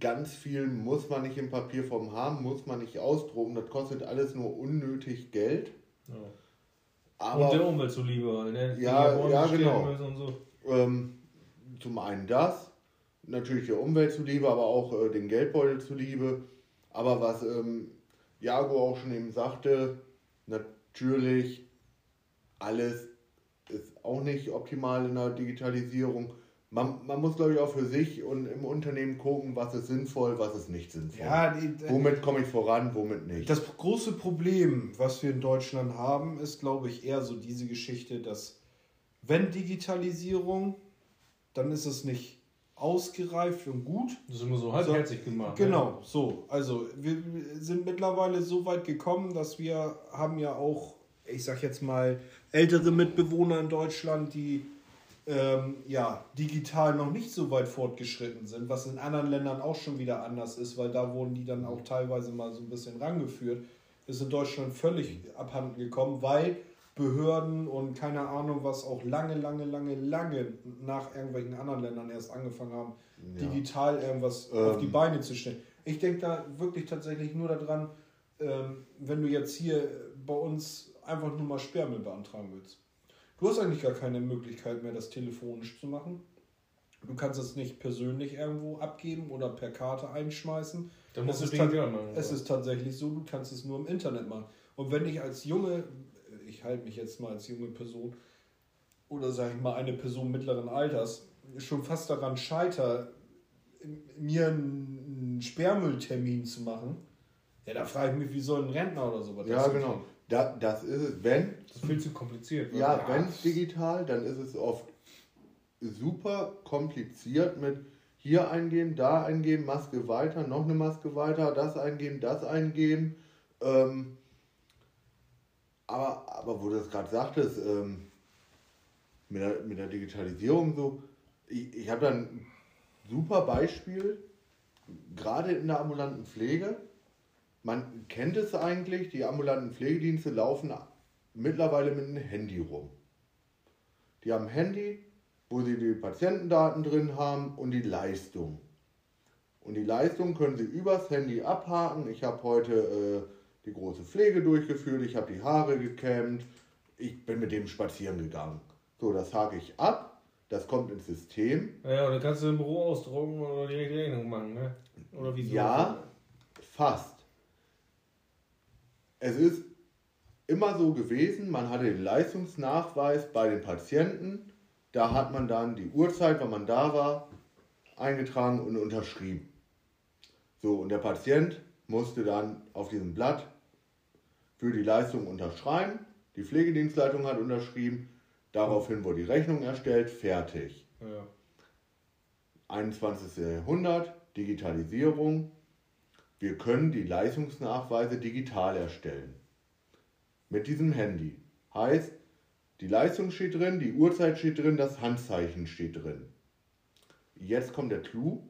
ganz viel muss man nicht in Papierform haben, muss man nicht ausdrucken, das kostet alles nur unnötig Geld. Ja. Aber, und der Umwelt zuliebe, ne? Ja, ja genau. So. Ähm, zum einen das, natürlich der Umwelt zuliebe, aber auch äh, den Geldbeutel zuliebe. Aber was ähm, Jago auch schon eben sagte, natürlich alles ist auch nicht optimal in der Digitalisierung man, man muss, glaube ich, auch für sich und im Unternehmen gucken, was ist sinnvoll, was ist nicht sinnvoll. Ja, die, womit komme ich voran, womit nicht. Das große Problem, was wir in Deutschland haben, ist, glaube ich, eher so diese Geschichte, dass wenn Digitalisierung, dann ist es nicht ausgereift und gut. Das ist immer so halbherzig so, gemacht. Genau, ne? so. Also wir sind mittlerweile so weit gekommen, dass wir haben ja auch, ich sag jetzt mal, ältere Mitbewohner in Deutschland, die ähm, ja, digital noch nicht so weit fortgeschritten sind, was in anderen Ländern auch schon wieder anders ist, weil da wurden die dann auch teilweise mal so ein bisschen rangeführt, ist in Deutschland völlig abhanden gekommen, weil Behörden und keine Ahnung was auch lange, lange, lange, lange nach irgendwelchen anderen Ländern erst angefangen haben, ja. digital irgendwas ähm. auf die Beine zu stellen. Ich denke da wirklich tatsächlich nur daran, ähm, wenn du jetzt hier bei uns einfach nur mal Sperrmüll beantragen willst. Du hast eigentlich gar keine Möglichkeit mehr, das telefonisch zu machen. Du kannst es nicht persönlich irgendwo abgeben oder per Karte einschmeißen. Dann musst es, ist machen, es ist tatsächlich so, du kannst es nur im Internet machen. Und wenn ich als junge, ich halte mich jetzt mal als junge Person, oder sage ich mal eine Person mittleren Alters, schon fast daran scheiter, mir einen Sperrmülltermin zu machen, ja, da frage ich mich, wie soll ein Rentner oder sowas Ja, genau. Da, das ist es, wenn. Das ist viel zu kompliziert. Ja, ja. wenn es digital, dann ist es oft super kompliziert mit hier eingeben, da eingeben, Maske weiter, noch eine Maske weiter, das eingeben, das eingeben. Ähm, aber, aber wo du das gerade sagtest, ähm, mit, der, mit der Digitalisierung so, ich, ich habe da ein super Beispiel, gerade in der ambulanten Pflege man kennt es eigentlich, die ambulanten Pflegedienste laufen mittlerweile mit einem Handy rum. Die haben ein Handy, wo sie die Patientendaten drin haben und die Leistung. Und die Leistung können sie übers Handy abhaken. Ich habe heute äh, die große Pflege durchgeführt, ich habe die Haare gekämmt, ich bin mit dem spazieren gegangen. So, das hake ich ab, das kommt ins System. Ja, oder kannst du im Büro ausdrucken oder direkt die Rechnung machen, ne? Oder wieso? Ja, fast es ist immer so gewesen, man hatte den Leistungsnachweis bei den Patienten, da hat man dann die Uhrzeit, wann man da war, eingetragen und unterschrieben. So, und der Patient musste dann auf diesem Blatt für die Leistung unterschreiben, die Pflegedienstleitung hat unterschrieben, daraufhin wurde die Rechnung erstellt, fertig. Ja. 21. Jahrhundert, Digitalisierung, wir können die Leistungsnachweise digital erstellen. mit diesem Handy. Heißt, die Leistung steht drin, die Uhrzeit steht drin, das Handzeichen steht drin. Jetzt kommt der Clou.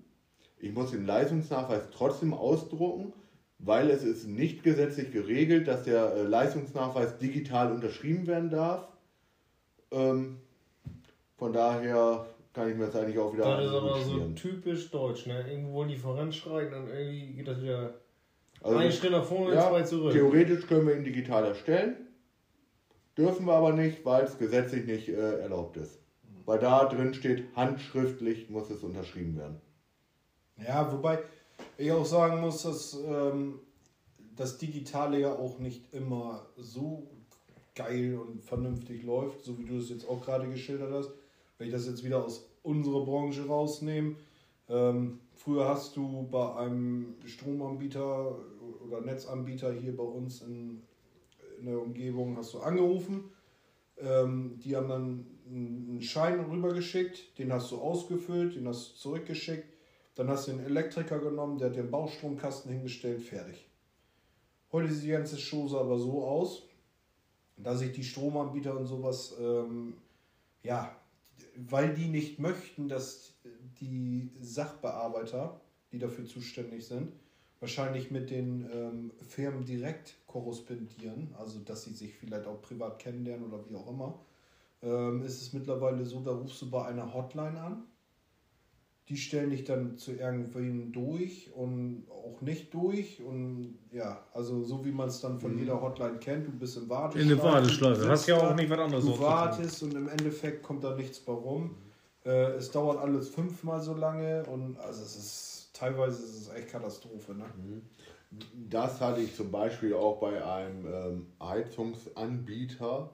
Ich muss den Leistungsnachweis trotzdem ausdrucken, weil es ist nicht gesetzlich geregelt, dass der äh, Leistungsnachweis digital unterschrieben werden darf. Ähm, von daher kann ich mir das eigentlich auch wieder Das ist aber so typisch deutsch, ne? Irgendwo wollen die voranschreiten und irgendwie geht das wieder Also, ein Schritt nach vorne und ja, zwei zurück. theoretisch können wir ihn digital erstellen, dürfen wir aber nicht, weil es gesetzlich nicht äh, erlaubt ist. Weil da drin steht, handschriftlich muss es unterschrieben werden. Ja, wobei ich auch sagen muss, dass ähm, das Digitale ja auch nicht immer so geil und vernünftig läuft, so wie du es jetzt auch gerade geschildert hast. Wenn ich das jetzt wieder aus unserer Branche rausnehme, ähm, früher hast du bei einem Stromanbieter oder Netzanbieter hier bei uns in, in der Umgebung hast du angerufen. Ähm, die haben dann einen Schein rübergeschickt, den hast du ausgefüllt, den hast du zurückgeschickt. Dann hast du den Elektriker genommen, der hat den Baustromkasten hingestellt, fertig. Heute sieht die ganze Chose aber so aus, dass sich die Stromanbieter und sowas, ähm, ja, weil die nicht möchten, dass die Sachbearbeiter, die dafür zuständig sind, wahrscheinlich mit den ähm, Firmen direkt korrespondieren, also dass sie sich vielleicht auch privat kennenlernen oder wie auch immer, ähm, ist es mittlerweile so, da rufst du bei einer Hotline an. Die stellen dich dann zu irgendwen durch und auch nicht durch. Und ja, also so wie man es dann von jeder Hotline kennt, du bist im Warteschleife. In der Warteschleife. du Hast ja auch nicht was anderes Du wartest und im Endeffekt kommt da nichts bei rum. Äh, es dauert alles fünfmal so lange und also es ist teilweise ist es echt Katastrophe. Ne? Das hatte ich zum Beispiel auch bei einem ähm, Heizungsanbieter.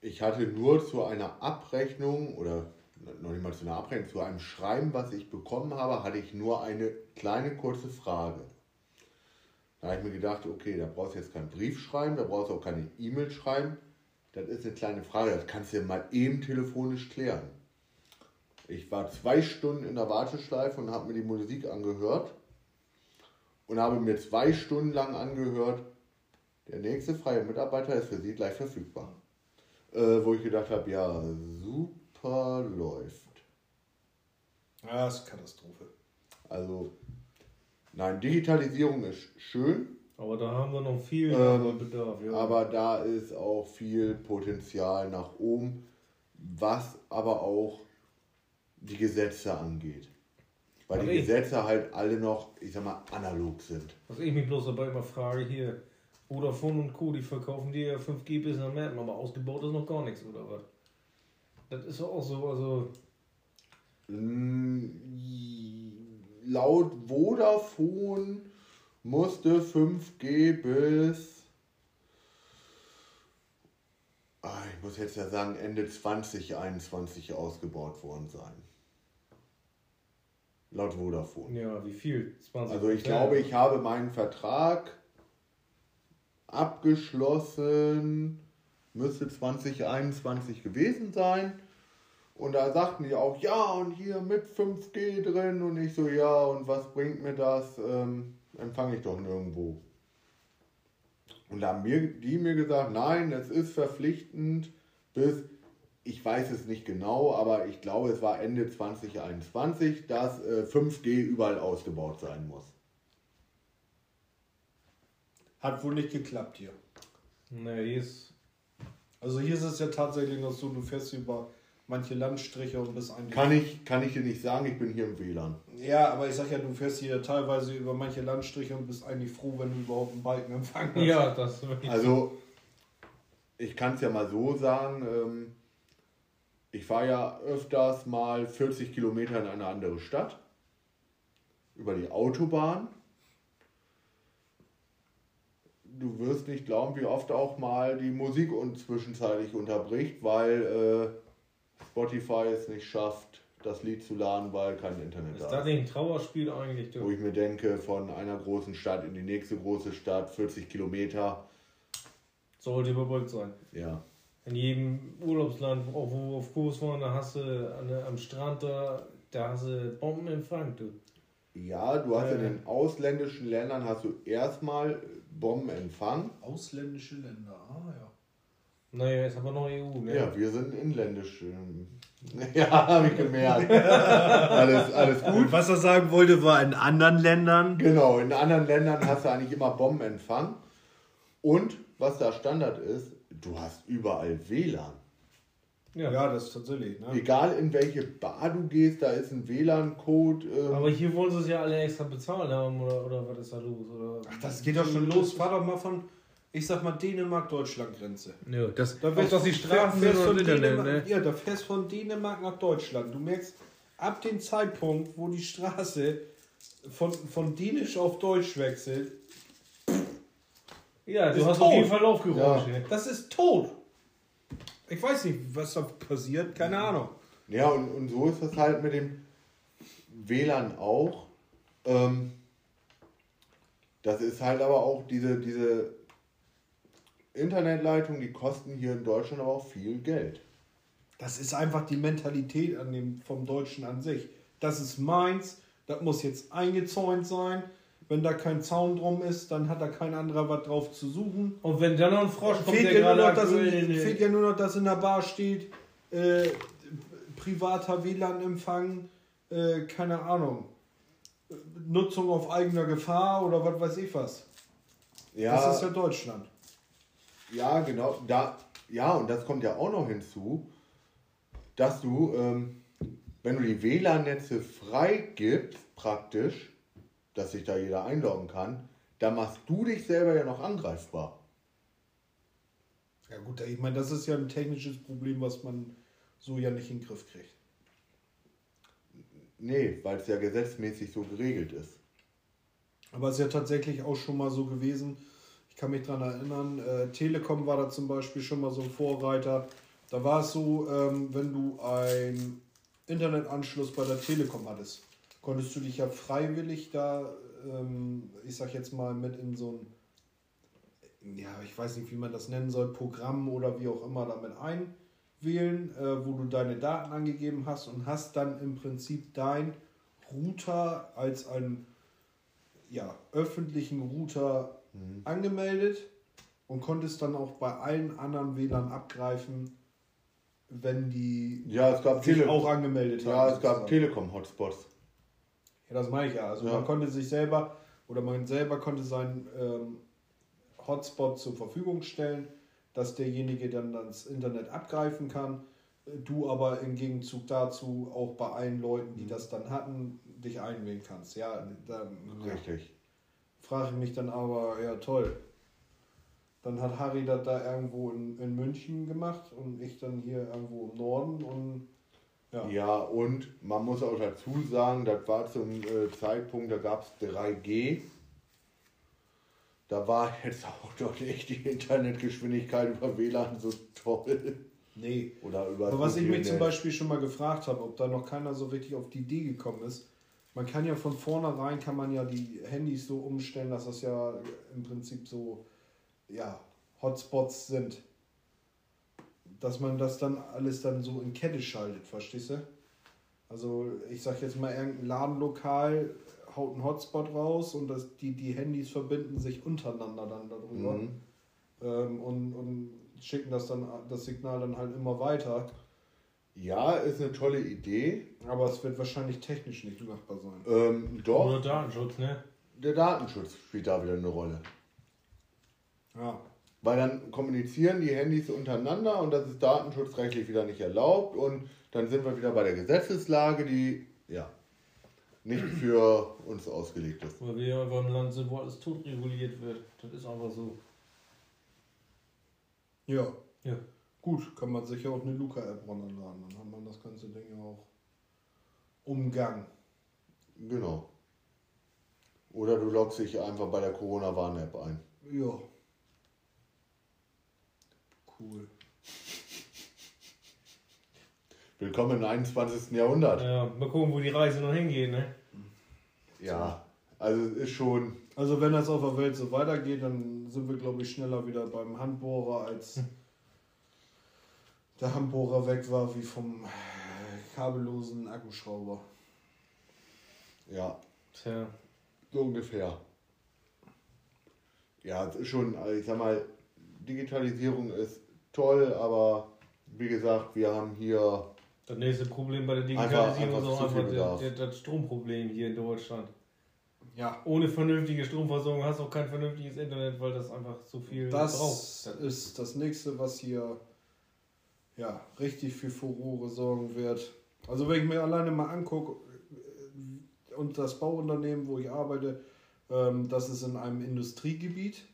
Ich hatte nur zu einer Abrechnung oder noch nicht mal zu einer Abrechnung, zu einem Schreiben, was ich bekommen habe, hatte ich nur eine kleine kurze Frage. Da habe ich mir gedacht, okay, da brauchst du jetzt keinen Brief schreiben, da brauchst du auch keine E-Mail schreiben. Das ist eine kleine Frage, das kannst du ja mal eben telefonisch klären. Ich war zwei Stunden in der Warteschleife und habe mir die Musik angehört und habe mir zwei Stunden lang angehört, der nächste freie Mitarbeiter ist für Sie gleich verfügbar. Äh, wo ich gedacht habe, ja, super läuft. Ja, das ist Katastrophe. Also, nein, Digitalisierung ist schön, Aber da haben wir noch viel Ähm, Bedarf. Ja. aber da ist auch viel Potenzial nach oben, was aber auch die Gesetze angeht. Weil die Okay. Gesetze halt alle noch, ich sag mal, analog sind. Was ich mich bloß dabei immer frage, hier, Vodafone und Co., die verkaufen dir 5G bis nach Merten, aber ausgebaut ist noch gar nichts, oder was? Das ist auch so, also, Mm, Laut Vodafone musste 5G bis, ah, ich muss jetzt ja sagen, Ende 2021 ausgebaut worden sein. Laut Vodafone. ja, wie viel? 20 Also ich glaube, ich habe meinen Vertrag abgeschlossen, müsste 2021 gewesen sein. Und da sagten die auch, ja, und hier mit 5G drin. Und ich so, ja, und was bringt mir das? Ähm, empfange ich doch nirgendwo. Und da haben mir, die mir gesagt, nein, es ist verpflichtend bis, ich weiß es nicht genau, aber ich glaube, es war Ende 2021, dass äh, 5G überall ausgebaut sein muss. Hat wohl nicht geklappt hier. Ne, hier ist, Also hier ist es ja tatsächlich noch so, du fährst über manche Landstriche und bist eigentlich. Kann ich, kann ich dir nicht sagen, ich bin hier im WLAN. Ja, aber ich sag ja, du fährst hier teilweise über manche Landstriche und bist eigentlich froh, wenn du überhaupt einen Balkenempfang hast. ja, das ist wirklich Also, ich kann es ja mal so sagen, ähm, ich fahre ja öfters mal 40 Kilometer in eine andere Stadt über die Autobahn. Du wirst nicht glauben, wie oft auch mal die Musik uns zwischenzeitlich unterbricht, weil äh, Spotify es nicht schafft, das Lied zu laden, weil kein Internet Ist da das ist. nicht ein Trauerspiel eigentlich? Wo Du? ich mir denke, von einer großen Stadt in die nächste große Stadt, 40 Kilometer, Sollte überbrückt sein. ja. In jedem Urlaubsland, auch wo wir auf Kurs waren, da hast du der- am Strand, da, da hast du Bombenempfang, du. Ja, du hast in Äh. den ausländischen Ländern hast du erstmal Bombenempfang. Ausländische Länder, ah ja. Naja, ist aber noch EU, ne? Ja, wir sind inländisch. ähm, Ja, habe ich gemerkt. alles, alles gut. Was er sagen wollte, war in anderen Ländern. Genau, in anderen Ländern hast du eigentlich immer Bombenempfang. Und was da Standard ist, du hast überall WLAN. Ja. Ja, das ist tatsächlich. Ne? Egal in welche Bar du gehst, da ist ein WLAN-Code. Ähm, Aber hier wollen sie es ja alle extra bezahlen haben, oder, oder was ist da los? Oder? Ach, das geht doch schon los. Fahr doch mal von, ich sag mal, Dänemark-Deutschland-Grenze. Ja, das, Da auch, wärst- dass die Straßen fährst von Dänemark, ne? Ja, da fährst von Dänemark nach Deutschland. Du merkst, ab dem Zeitpunkt, wo die Straße von, von Dänisch auf Deutsch wechselt, Ja, du hast auf jeden tot. Fall Laufgeräusche. Ja. das ist tot. Ich weiß nicht, was da passiert, keine Ahnung. Ja, und, und so ist das halt mit dem WLAN auch. Ähm, das ist halt aber auch diese, diese Internetleitung, die kosten hier in Deutschland aber auch viel Geld. Das ist einfach die Mentalität an dem, vom Deutschen an sich. Das ist meins, das muss jetzt eingezäunt sein. Wenn da kein Zaun drum ist, dann hat da kein anderer was drauf zu suchen. Und wenn dann noch ein Frosch kommt, Fehlt der ja, nur gerade noch, in, in, fehlt ja nur noch, dass in der Bar steht, äh, privater WLAN-Empfang, äh, keine Ahnung, Nutzung auf eigener Gefahr oder was weiß ich was. Ja, Das ist ja Deutschland. Ja, genau. Da, ja, und das kommt ja auch noch hinzu, dass du, ähm, wenn du die WLAN-Netze freigibst, praktisch, dass sich da jeder einloggen kann, dann machst du dich selber ja noch angreifbar. Ja gut, ich meine, das ist ja ein technisches Problem, was man so ja nicht in den Griff kriegt. Nee, weil es ja gesetzmäßig so geregelt ist. Aber es ist ja tatsächlich auch schon mal so gewesen, ich kann mich daran erinnern, äh, Telekom war da zum Beispiel schon mal so ein Vorreiter. Da war es so, ähm, wenn du einen Internetanschluss bei der Telekom hattest, konntest du dich ja freiwillig da, ähm, ich sag jetzt mal, mit in so ein, ja, ich weiß nicht, wie man das nennen soll, Programm oder wie auch immer damit einwählen, äh, wo du deine Daten angegeben hast und hast dann im Prinzip dein Router als einen ja, öffentlichen Router angemeldet und konntest dann auch bei allen anderen WLAN abgreifen, wenn die Ja, es gab sich Tele auch angemeldet haben. ja, es gab sozusagen. Telekom-Hotspots. Ja, das meine ich ja. Also Ja. man konnte sich selber oder man selber konnte seinen ähm, Hotspot zur Verfügung stellen, dass derjenige dann das Internet abgreifen kann. Du aber im Gegenzug dazu auch bei allen Leuten, die das dann hatten, dich einwählen kannst. Ja, dann Richtig. frage ich mich dann aber, ja toll. Dann hat Harry das da irgendwo in, in München gemacht und ich dann hier irgendwo im Norden und ja. Ja, und man muss auch dazu sagen, das war zum äh, Zeitpunkt, da gab es 3G. Da war jetzt auch doch nicht die Internetgeschwindigkeit über WLAN so toll. Nee. Oder über Aber was ich mich zum Beispiel schon mal gefragt habe, ob da noch keiner so richtig auf die Idee gekommen ist, man kann ja von vornherein, kann man ja die Handys so umstellen, dass das ja im Prinzip so, ja, Hotspots sind. Dass man das dann alles dann so in Kette schaltet, verstehst du? Also ich sag jetzt mal, irgendein Ladenlokal haut einen Hotspot raus und das, die, die Handys verbinden sich untereinander dann darüber Mhm. ähm, und, und schicken das dann das Signal dann halt immer weiter. Ja, ist eine tolle Idee. Aber es wird wahrscheinlich technisch nicht machbar sein. Ähm, doch, Oder Datenschutz, ne? der Datenschutz spielt da wieder eine Rolle. Ja. Weil dann kommunizieren die Handys untereinander und das ist datenschutzrechtlich wieder nicht erlaubt und dann sind wir wieder bei der Gesetzeslage, die ja nicht für uns ausgelegt ist. Weil wir ja einfach im Land sind, wo alles tot reguliert wird. Das ist einfach so. Ja. Ja. Gut, kann man sich ja auch eine Luca-App runterladen. Dann hat man das ganze Ding ja auch Umgang. Genau. Oder du loggst dich einfach bei der Corona-Warn-App ein. Ja. Cool. Willkommen im 21. Jahrhundert. Ja, mal gucken, wo die Reise noch hingeht, ne? Ja, also es ist schon. Also wenn das auf der Welt so weitergeht, dann sind wir, glaube ich, schneller wieder beim Handbohrer, als der Handbohrer weg war, wie vom kabellosen Akkuschrauber. Ja, Tja. So ungefähr. Ja, es ist schon, also ich sag mal, Digitalisierung ist toll, aber wie gesagt, wir haben hier. Das nächste Problem bei der Digitalisierung ist auch einfach der, der, das Stromproblem hier in Deutschland. Ja. Ohne vernünftige Stromversorgung hast du auch kein vernünftiges Internet, weil das einfach zu viel das braucht. Das ist das nächste, was hier ja, richtig für Furore sorgen wird. Also wenn ich mir alleine mal angucke, äh, und das Bauunternehmen, wo ich arbeite, ähm, das ist in einem Industriegebiet.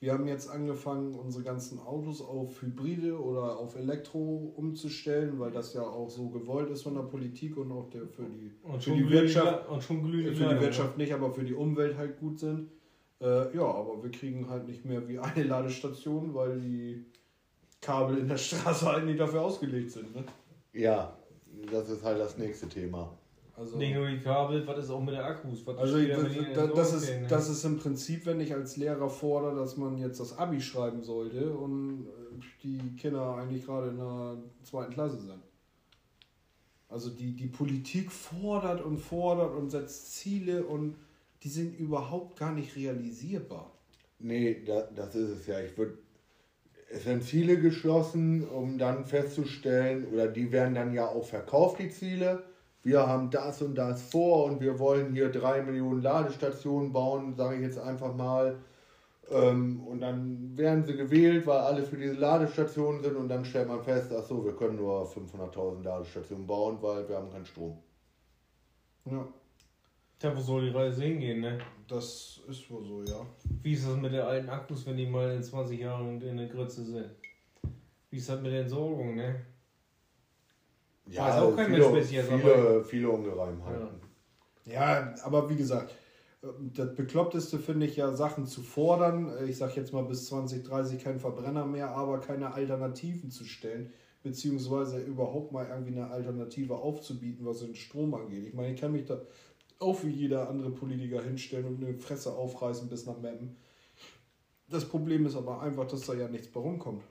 Wir haben jetzt angefangen, unsere ganzen Autos auf Hybride oder auf Elektro umzustellen, weil das ja auch so gewollt ist von der Politik und auch der, für die, und für die Wirtschaft. Und schon glühende für die Wirtschaft nicht, aber für die Umwelt halt gut sind. Äh, ja, aber wir kriegen halt nicht mehr wie eine Ladestation, weil die Kabel in der Straße halt nicht dafür ausgelegt sind. Ne? Ja, das ist halt das nächste Thema. Also, nicht nur die Kabel, was ist auch mit den Akkus? Was also ich, das, das, ist, das ist im Prinzip, wenn ich als Lehrer fordere, dass man jetzt das Abi schreiben sollte und äh, die Kinder eigentlich gerade in der zweiten Klasse sind. Also die, die Politik fordert und fordert und setzt Ziele und die sind überhaupt gar nicht realisierbar. Nee, das, das ist es ja. Ich würde es sind Ziele geschlossen, um dann festzustellen, oder die werden dann ja auch verkauft, die Ziele wir haben das und das vor und wir wollen hier drei Millionen Ladestationen bauen, sage ich jetzt einfach mal. Ähm, und dann werden sie gewählt, weil alle für diese Ladestationen sind und dann stellt man fest, ach so, wir können nur 500.000 Ladestationen bauen, weil wir haben keinen Strom. Ja. Tja, wo soll die Reise hingehen, ne? Das ist wohl so, ja. Wie ist das mit den alten Akkus, wenn die mal in 20 Jahren in der Grütze sind? Wie ist das mit der Entsorgung, ne? Ja, Weiß auch kein viele, Mensch viele, viele, viele Ungereimheiten. Ja. ja, aber wie gesagt, das Bekloppteste finde ich ja, Sachen zu fordern. Ich sage jetzt mal bis 2030 kein Verbrenner mehr, aber keine Alternativen zu stellen, beziehungsweise überhaupt mal irgendwie eine Alternative aufzubieten, was den Strom angeht. Ich meine, ich kann mich da auch wie jeder andere Politiker hinstellen und eine Fresse aufreißen bis nach Meppen. Das Problem ist aber einfach, dass da ja nichts bei rumkommt.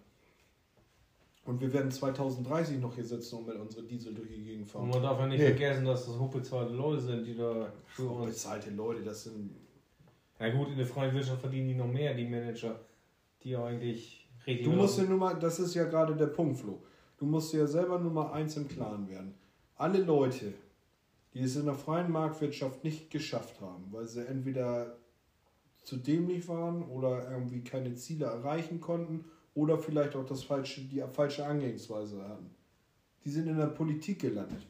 Und wir werden 2030 noch hier sitzen und mit unserer Diesel durch die Gegend fahren. Und man darf ja nicht nee. vergessen, dass das hochbezahlte Leute sind, die da für uns. Hochbezahlte Leute, das sind. Ja gut, in der freien Wirtschaft verdienen die noch mehr, die Manager, die eigentlich richtig. Du musst ja nur mal, das ist ja gerade der Punkt, Flo. Du musst ja selber nur mal eins im Klaren werden. Alle Leute, die es in der freien Marktwirtschaft nicht geschafft haben, weil sie entweder zu dämlich waren oder irgendwie keine Ziele erreichen konnten oder vielleicht auch das falsche, die falsche Angehensweise hatten. Die sind in der Politik gelandet.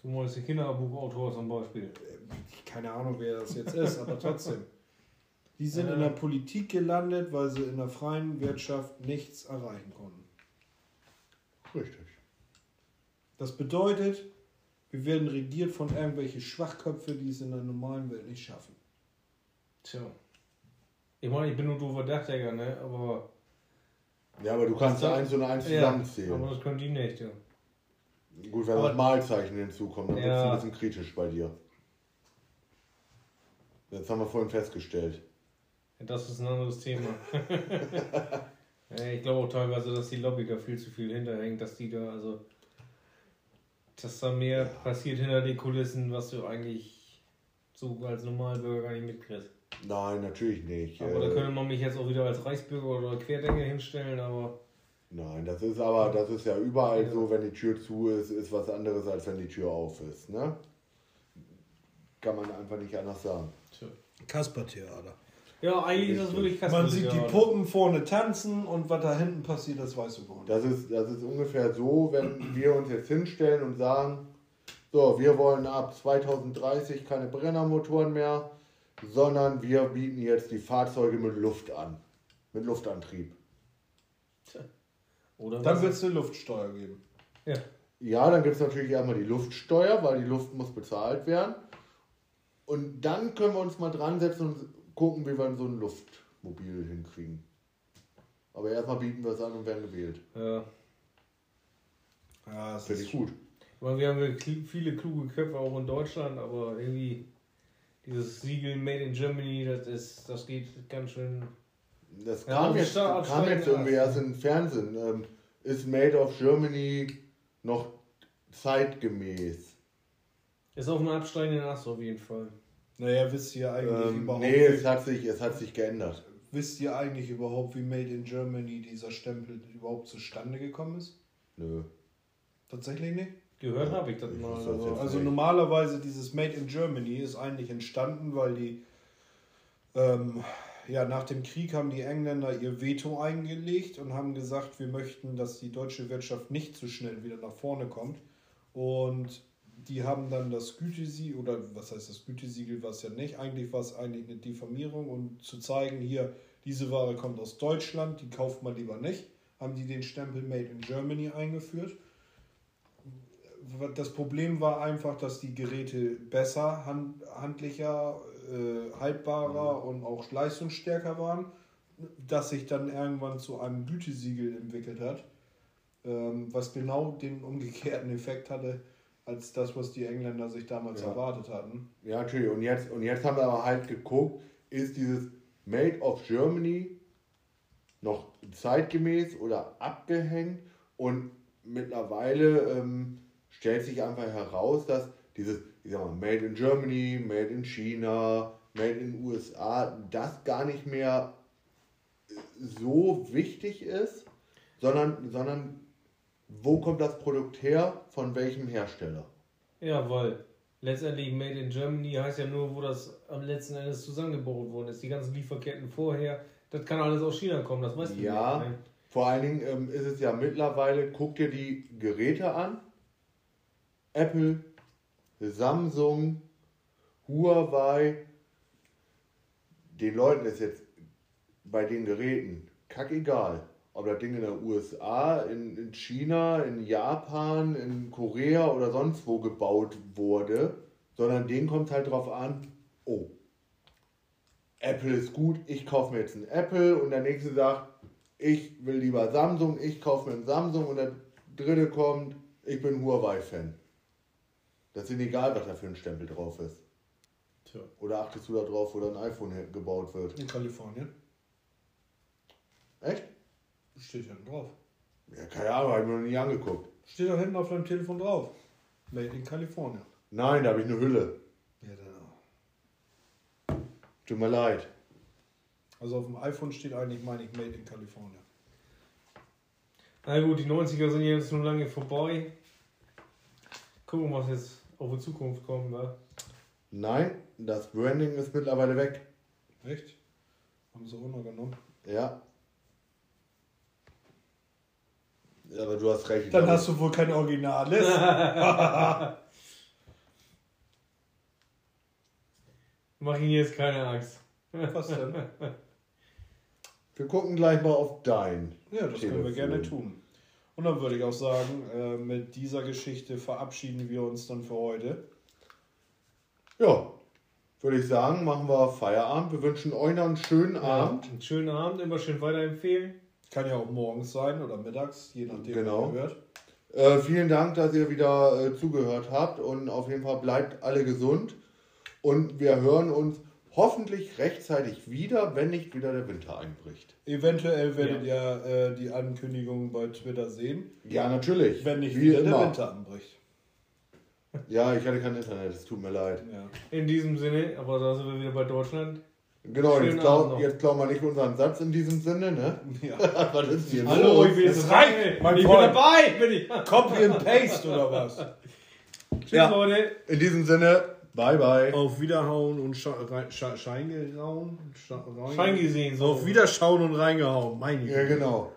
Du meinst die Kinderbuchautor zum Beispiel? Äh, keine Ahnung, wer das jetzt ist, aber trotzdem. Die sind äh. in der Politik gelandet, weil sie in der freien Wirtschaft nichts erreichen konnten. Richtig. Das bedeutet, wir werden regiert von irgendwelchen Schwachköpfen, die es in der normalen Welt nicht schaffen. Tja. Ich meine, ich bin nur doofer Dachdecker, ne? Aber ja, aber du kannst da eins und eins zusammenzählen. Ja, aber das können die nicht, ja. Gut, wenn aber das Malzeichen hinzukommt, dann ja. wird es ein bisschen kritisch bei dir. Das haben wir vorhin festgestellt. Das ist ein anderes Thema. ich glaube auch teilweise, dass die Lobby da viel zu viel hinterhängt, dass die da, also, dass da mehr ja. passiert hinter den Kulissen, was du eigentlich so als Normalbürger gar nicht mitkriegst. Nein, natürlich nicht. Aber äh, da könnte man mich jetzt auch wieder als Reichsbürger oder Querdenker hinstellen, aber. Nein, das ist aber, das ist ja überall ja. so, wenn die Tür zu ist, ist was anderes, als wenn die Tür auf ist. Ne? Kann man einfach nicht anders sagen. Kaspertheater. Ja, eigentlich ist das wirklich Kaspertheater. Man sieht die Puppen vorne tanzen und was da hinten passiert, das weißt du gar nicht. Das ist, das ist ungefähr so, wenn wir uns jetzt hinstellen und sagen, so, wir wollen ab 2030 keine Brennermotoren mehr, sondern wir bieten jetzt die Fahrzeuge mit Luft an. Mit Luftantrieb. Oder dann wird es eine Luftsteuer geben. Ja. Ja, dann gibt es natürlich erstmal die Luftsteuer, weil die Luft muss bezahlt werden. Und dann können wir uns mal dran setzen und gucken, wie wir so ein Luftmobil hinkriegen. Aber erstmal bieten wir es an und werden gewählt. Ja. Ja, das Finde ich gut. Weil wir haben viele kluge Köpfe auch in Deutschland, aber irgendwie dieses Siegel Made in Germany, das ist, das geht ganz schön. Das kam, ja, jetzt, kam jetzt irgendwie erst im Fernsehen. Ähm, ist Made of Germany noch zeitgemäß? Ist auf dem absteigenden Ast auf jeden Fall. Naja, wisst ihr eigentlich Ähm, überhaupt, nee, es hat, sich, es hat sich geändert. wisst ihr eigentlich überhaupt, wie Made in Germany dieser Stempel überhaupt zustande gekommen ist? Nö. Tatsächlich nicht? Gehört habe ich das Ich mal. das Also, Also normalerweise dieses Made in Germany ist eigentlich entstanden, weil die ähm, ja nach dem Krieg haben die Engländer ihr Veto eingelegt und haben gesagt, wir möchten, dass die deutsche Wirtschaft nicht so schnell wieder nach vorne kommt. Und die haben dann das Gütesiegel, oder was heißt das Gütesiegel, was ja nicht, eigentlich war es eigentlich eine Diffamierung und zu zeigen, hier, diese Ware kommt aus Deutschland, die kauft man lieber nicht, haben die den Stempel Made in Germany eingeführt das Problem war einfach, dass die Geräte besser, hand, handlicher, äh, haltbarer und auch leistungsstärker waren, dass sich dann irgendwann zu einem Gütesiegel entwickelt hat, ähm, was genau den umgekehrten Effekt hatte, als das, was die Engländer sich damals Ja. erwartet hatten. Ja, natürlich. Und jetzt, und jetzt haben wir aber halt geguckt, ist dieses Made of Germany noch zeitgemäß oder abgehängt und mittlerweile ähm, stellt sich einfach heraus, dass dieses, ich sag mal, Made in Germany, Made in China, Made in USA, das gar nicht mehr so wichtig ist, sondern, sondern wo kommt das Produkt her, von welchem Hersteller? ja, weil letztendlich Made in Germany heißt ja nur, wo das am letzten Endes zusammengebaut worden ist. Die ganzen Lieferketten vorher, das kann alles aus China kommen, das weißt du Ja. nicht. Ne? Vor allen Dingen ähm, ist es ja mittlerweile, guck dir die Geräte an. Apple, Samsung, Huawei. Den Leuten ist jetzt bei den Geräten kackegal, ob das Ding in den USA, in, in China, in Japan, in Korea oder sonst wo gebaut wurde, sondern denen kommt halt drauf an, oh, Apple ist gut, ich kaufe mir jetzt ein Apple und der nächste sagt, ich will lieber Samsung, ich kaufe mir ein Samsung und der dritte kommt, ich bin Huawei-Fan. Das ist ihnen egal, was da für ein Stempel drauf ist. Tja. Oder achtest du da drauf, wo dann ein iPhone gebaut wird? In Kalifornien. Echt? Steht hinten drauf. Ja, keine Ahnung, habe ich mir noch nie angeguckt. Steht da hinten auf deinem Telefon drauf. Made in Kalifornien. Nein, da habe ich eine Hülle. Ja, dann auch. Tut mir leid. Also auf dem iPhone steht eigentlich, meine ich, Made in Kalifornien. Na gut, die 90er sind jetzt nun lange vorbei. Gucken, was jetzt auf die Zukunft kommt. Ne? Nein, das Branding ist mittlerweile weg. Echt? Haben sie runtergenommen. Ja. Ja, aber du hast recht. Dann hast du wohl kein Originales. Mach ihnen jetzt keine Angst. Was denn? Wir gucken gleich mal auf dein. Ja, das können wir Telefon. gerne tun. Und dann würde ich auch sagen, äh, mit dieser Geschichte verabschieden wir uns dann für heute. Ja, würde ich sagen, machen wir Feierabend. Wir wünschen euch noch einen schönen Abend. Einen schönen Abend, immer schön weiterempfehlen. Kann ja auch morgens sein oder mittags, je nachdem, Genau. ihr hört. Äh, vielen Dank, dass ihr wieder äh, zugehört habt und auf jeden Fall bleibt alle gesund. Und wir hören uns hoffentlich rechtzeitig wieder, wenn nicht wieder der Winter einbricht. Eventuell werdet ihr äh, die Ankündigung bei Twitter sehen, Ja, natürlich. wenn nicht Wie wieder der immer. Winter anbricht. Ja, ich hatte kein Internet, es tut mir leid. Ja. In diesem Sinne, aber da sind wir wieder bei Deutschland. Genau, Schönen jetzt, noch. jetzt klauen wir nicht unseren Satz in diesem Sinne, ne? Ja. Was ist hier Hallo, los? ich bin jetzt Es dabei. reicht, mein ich bin Freund. dabei, bin ich. Copy and Paste oder was? Tschüss, Ja. Leute. In diesem Sinne, bye bye. Auf Wiederhauen und Sche Schein gehauen. Gesehen, so. Auf Wiederschauen und reingehauen. Meine Ja, genau.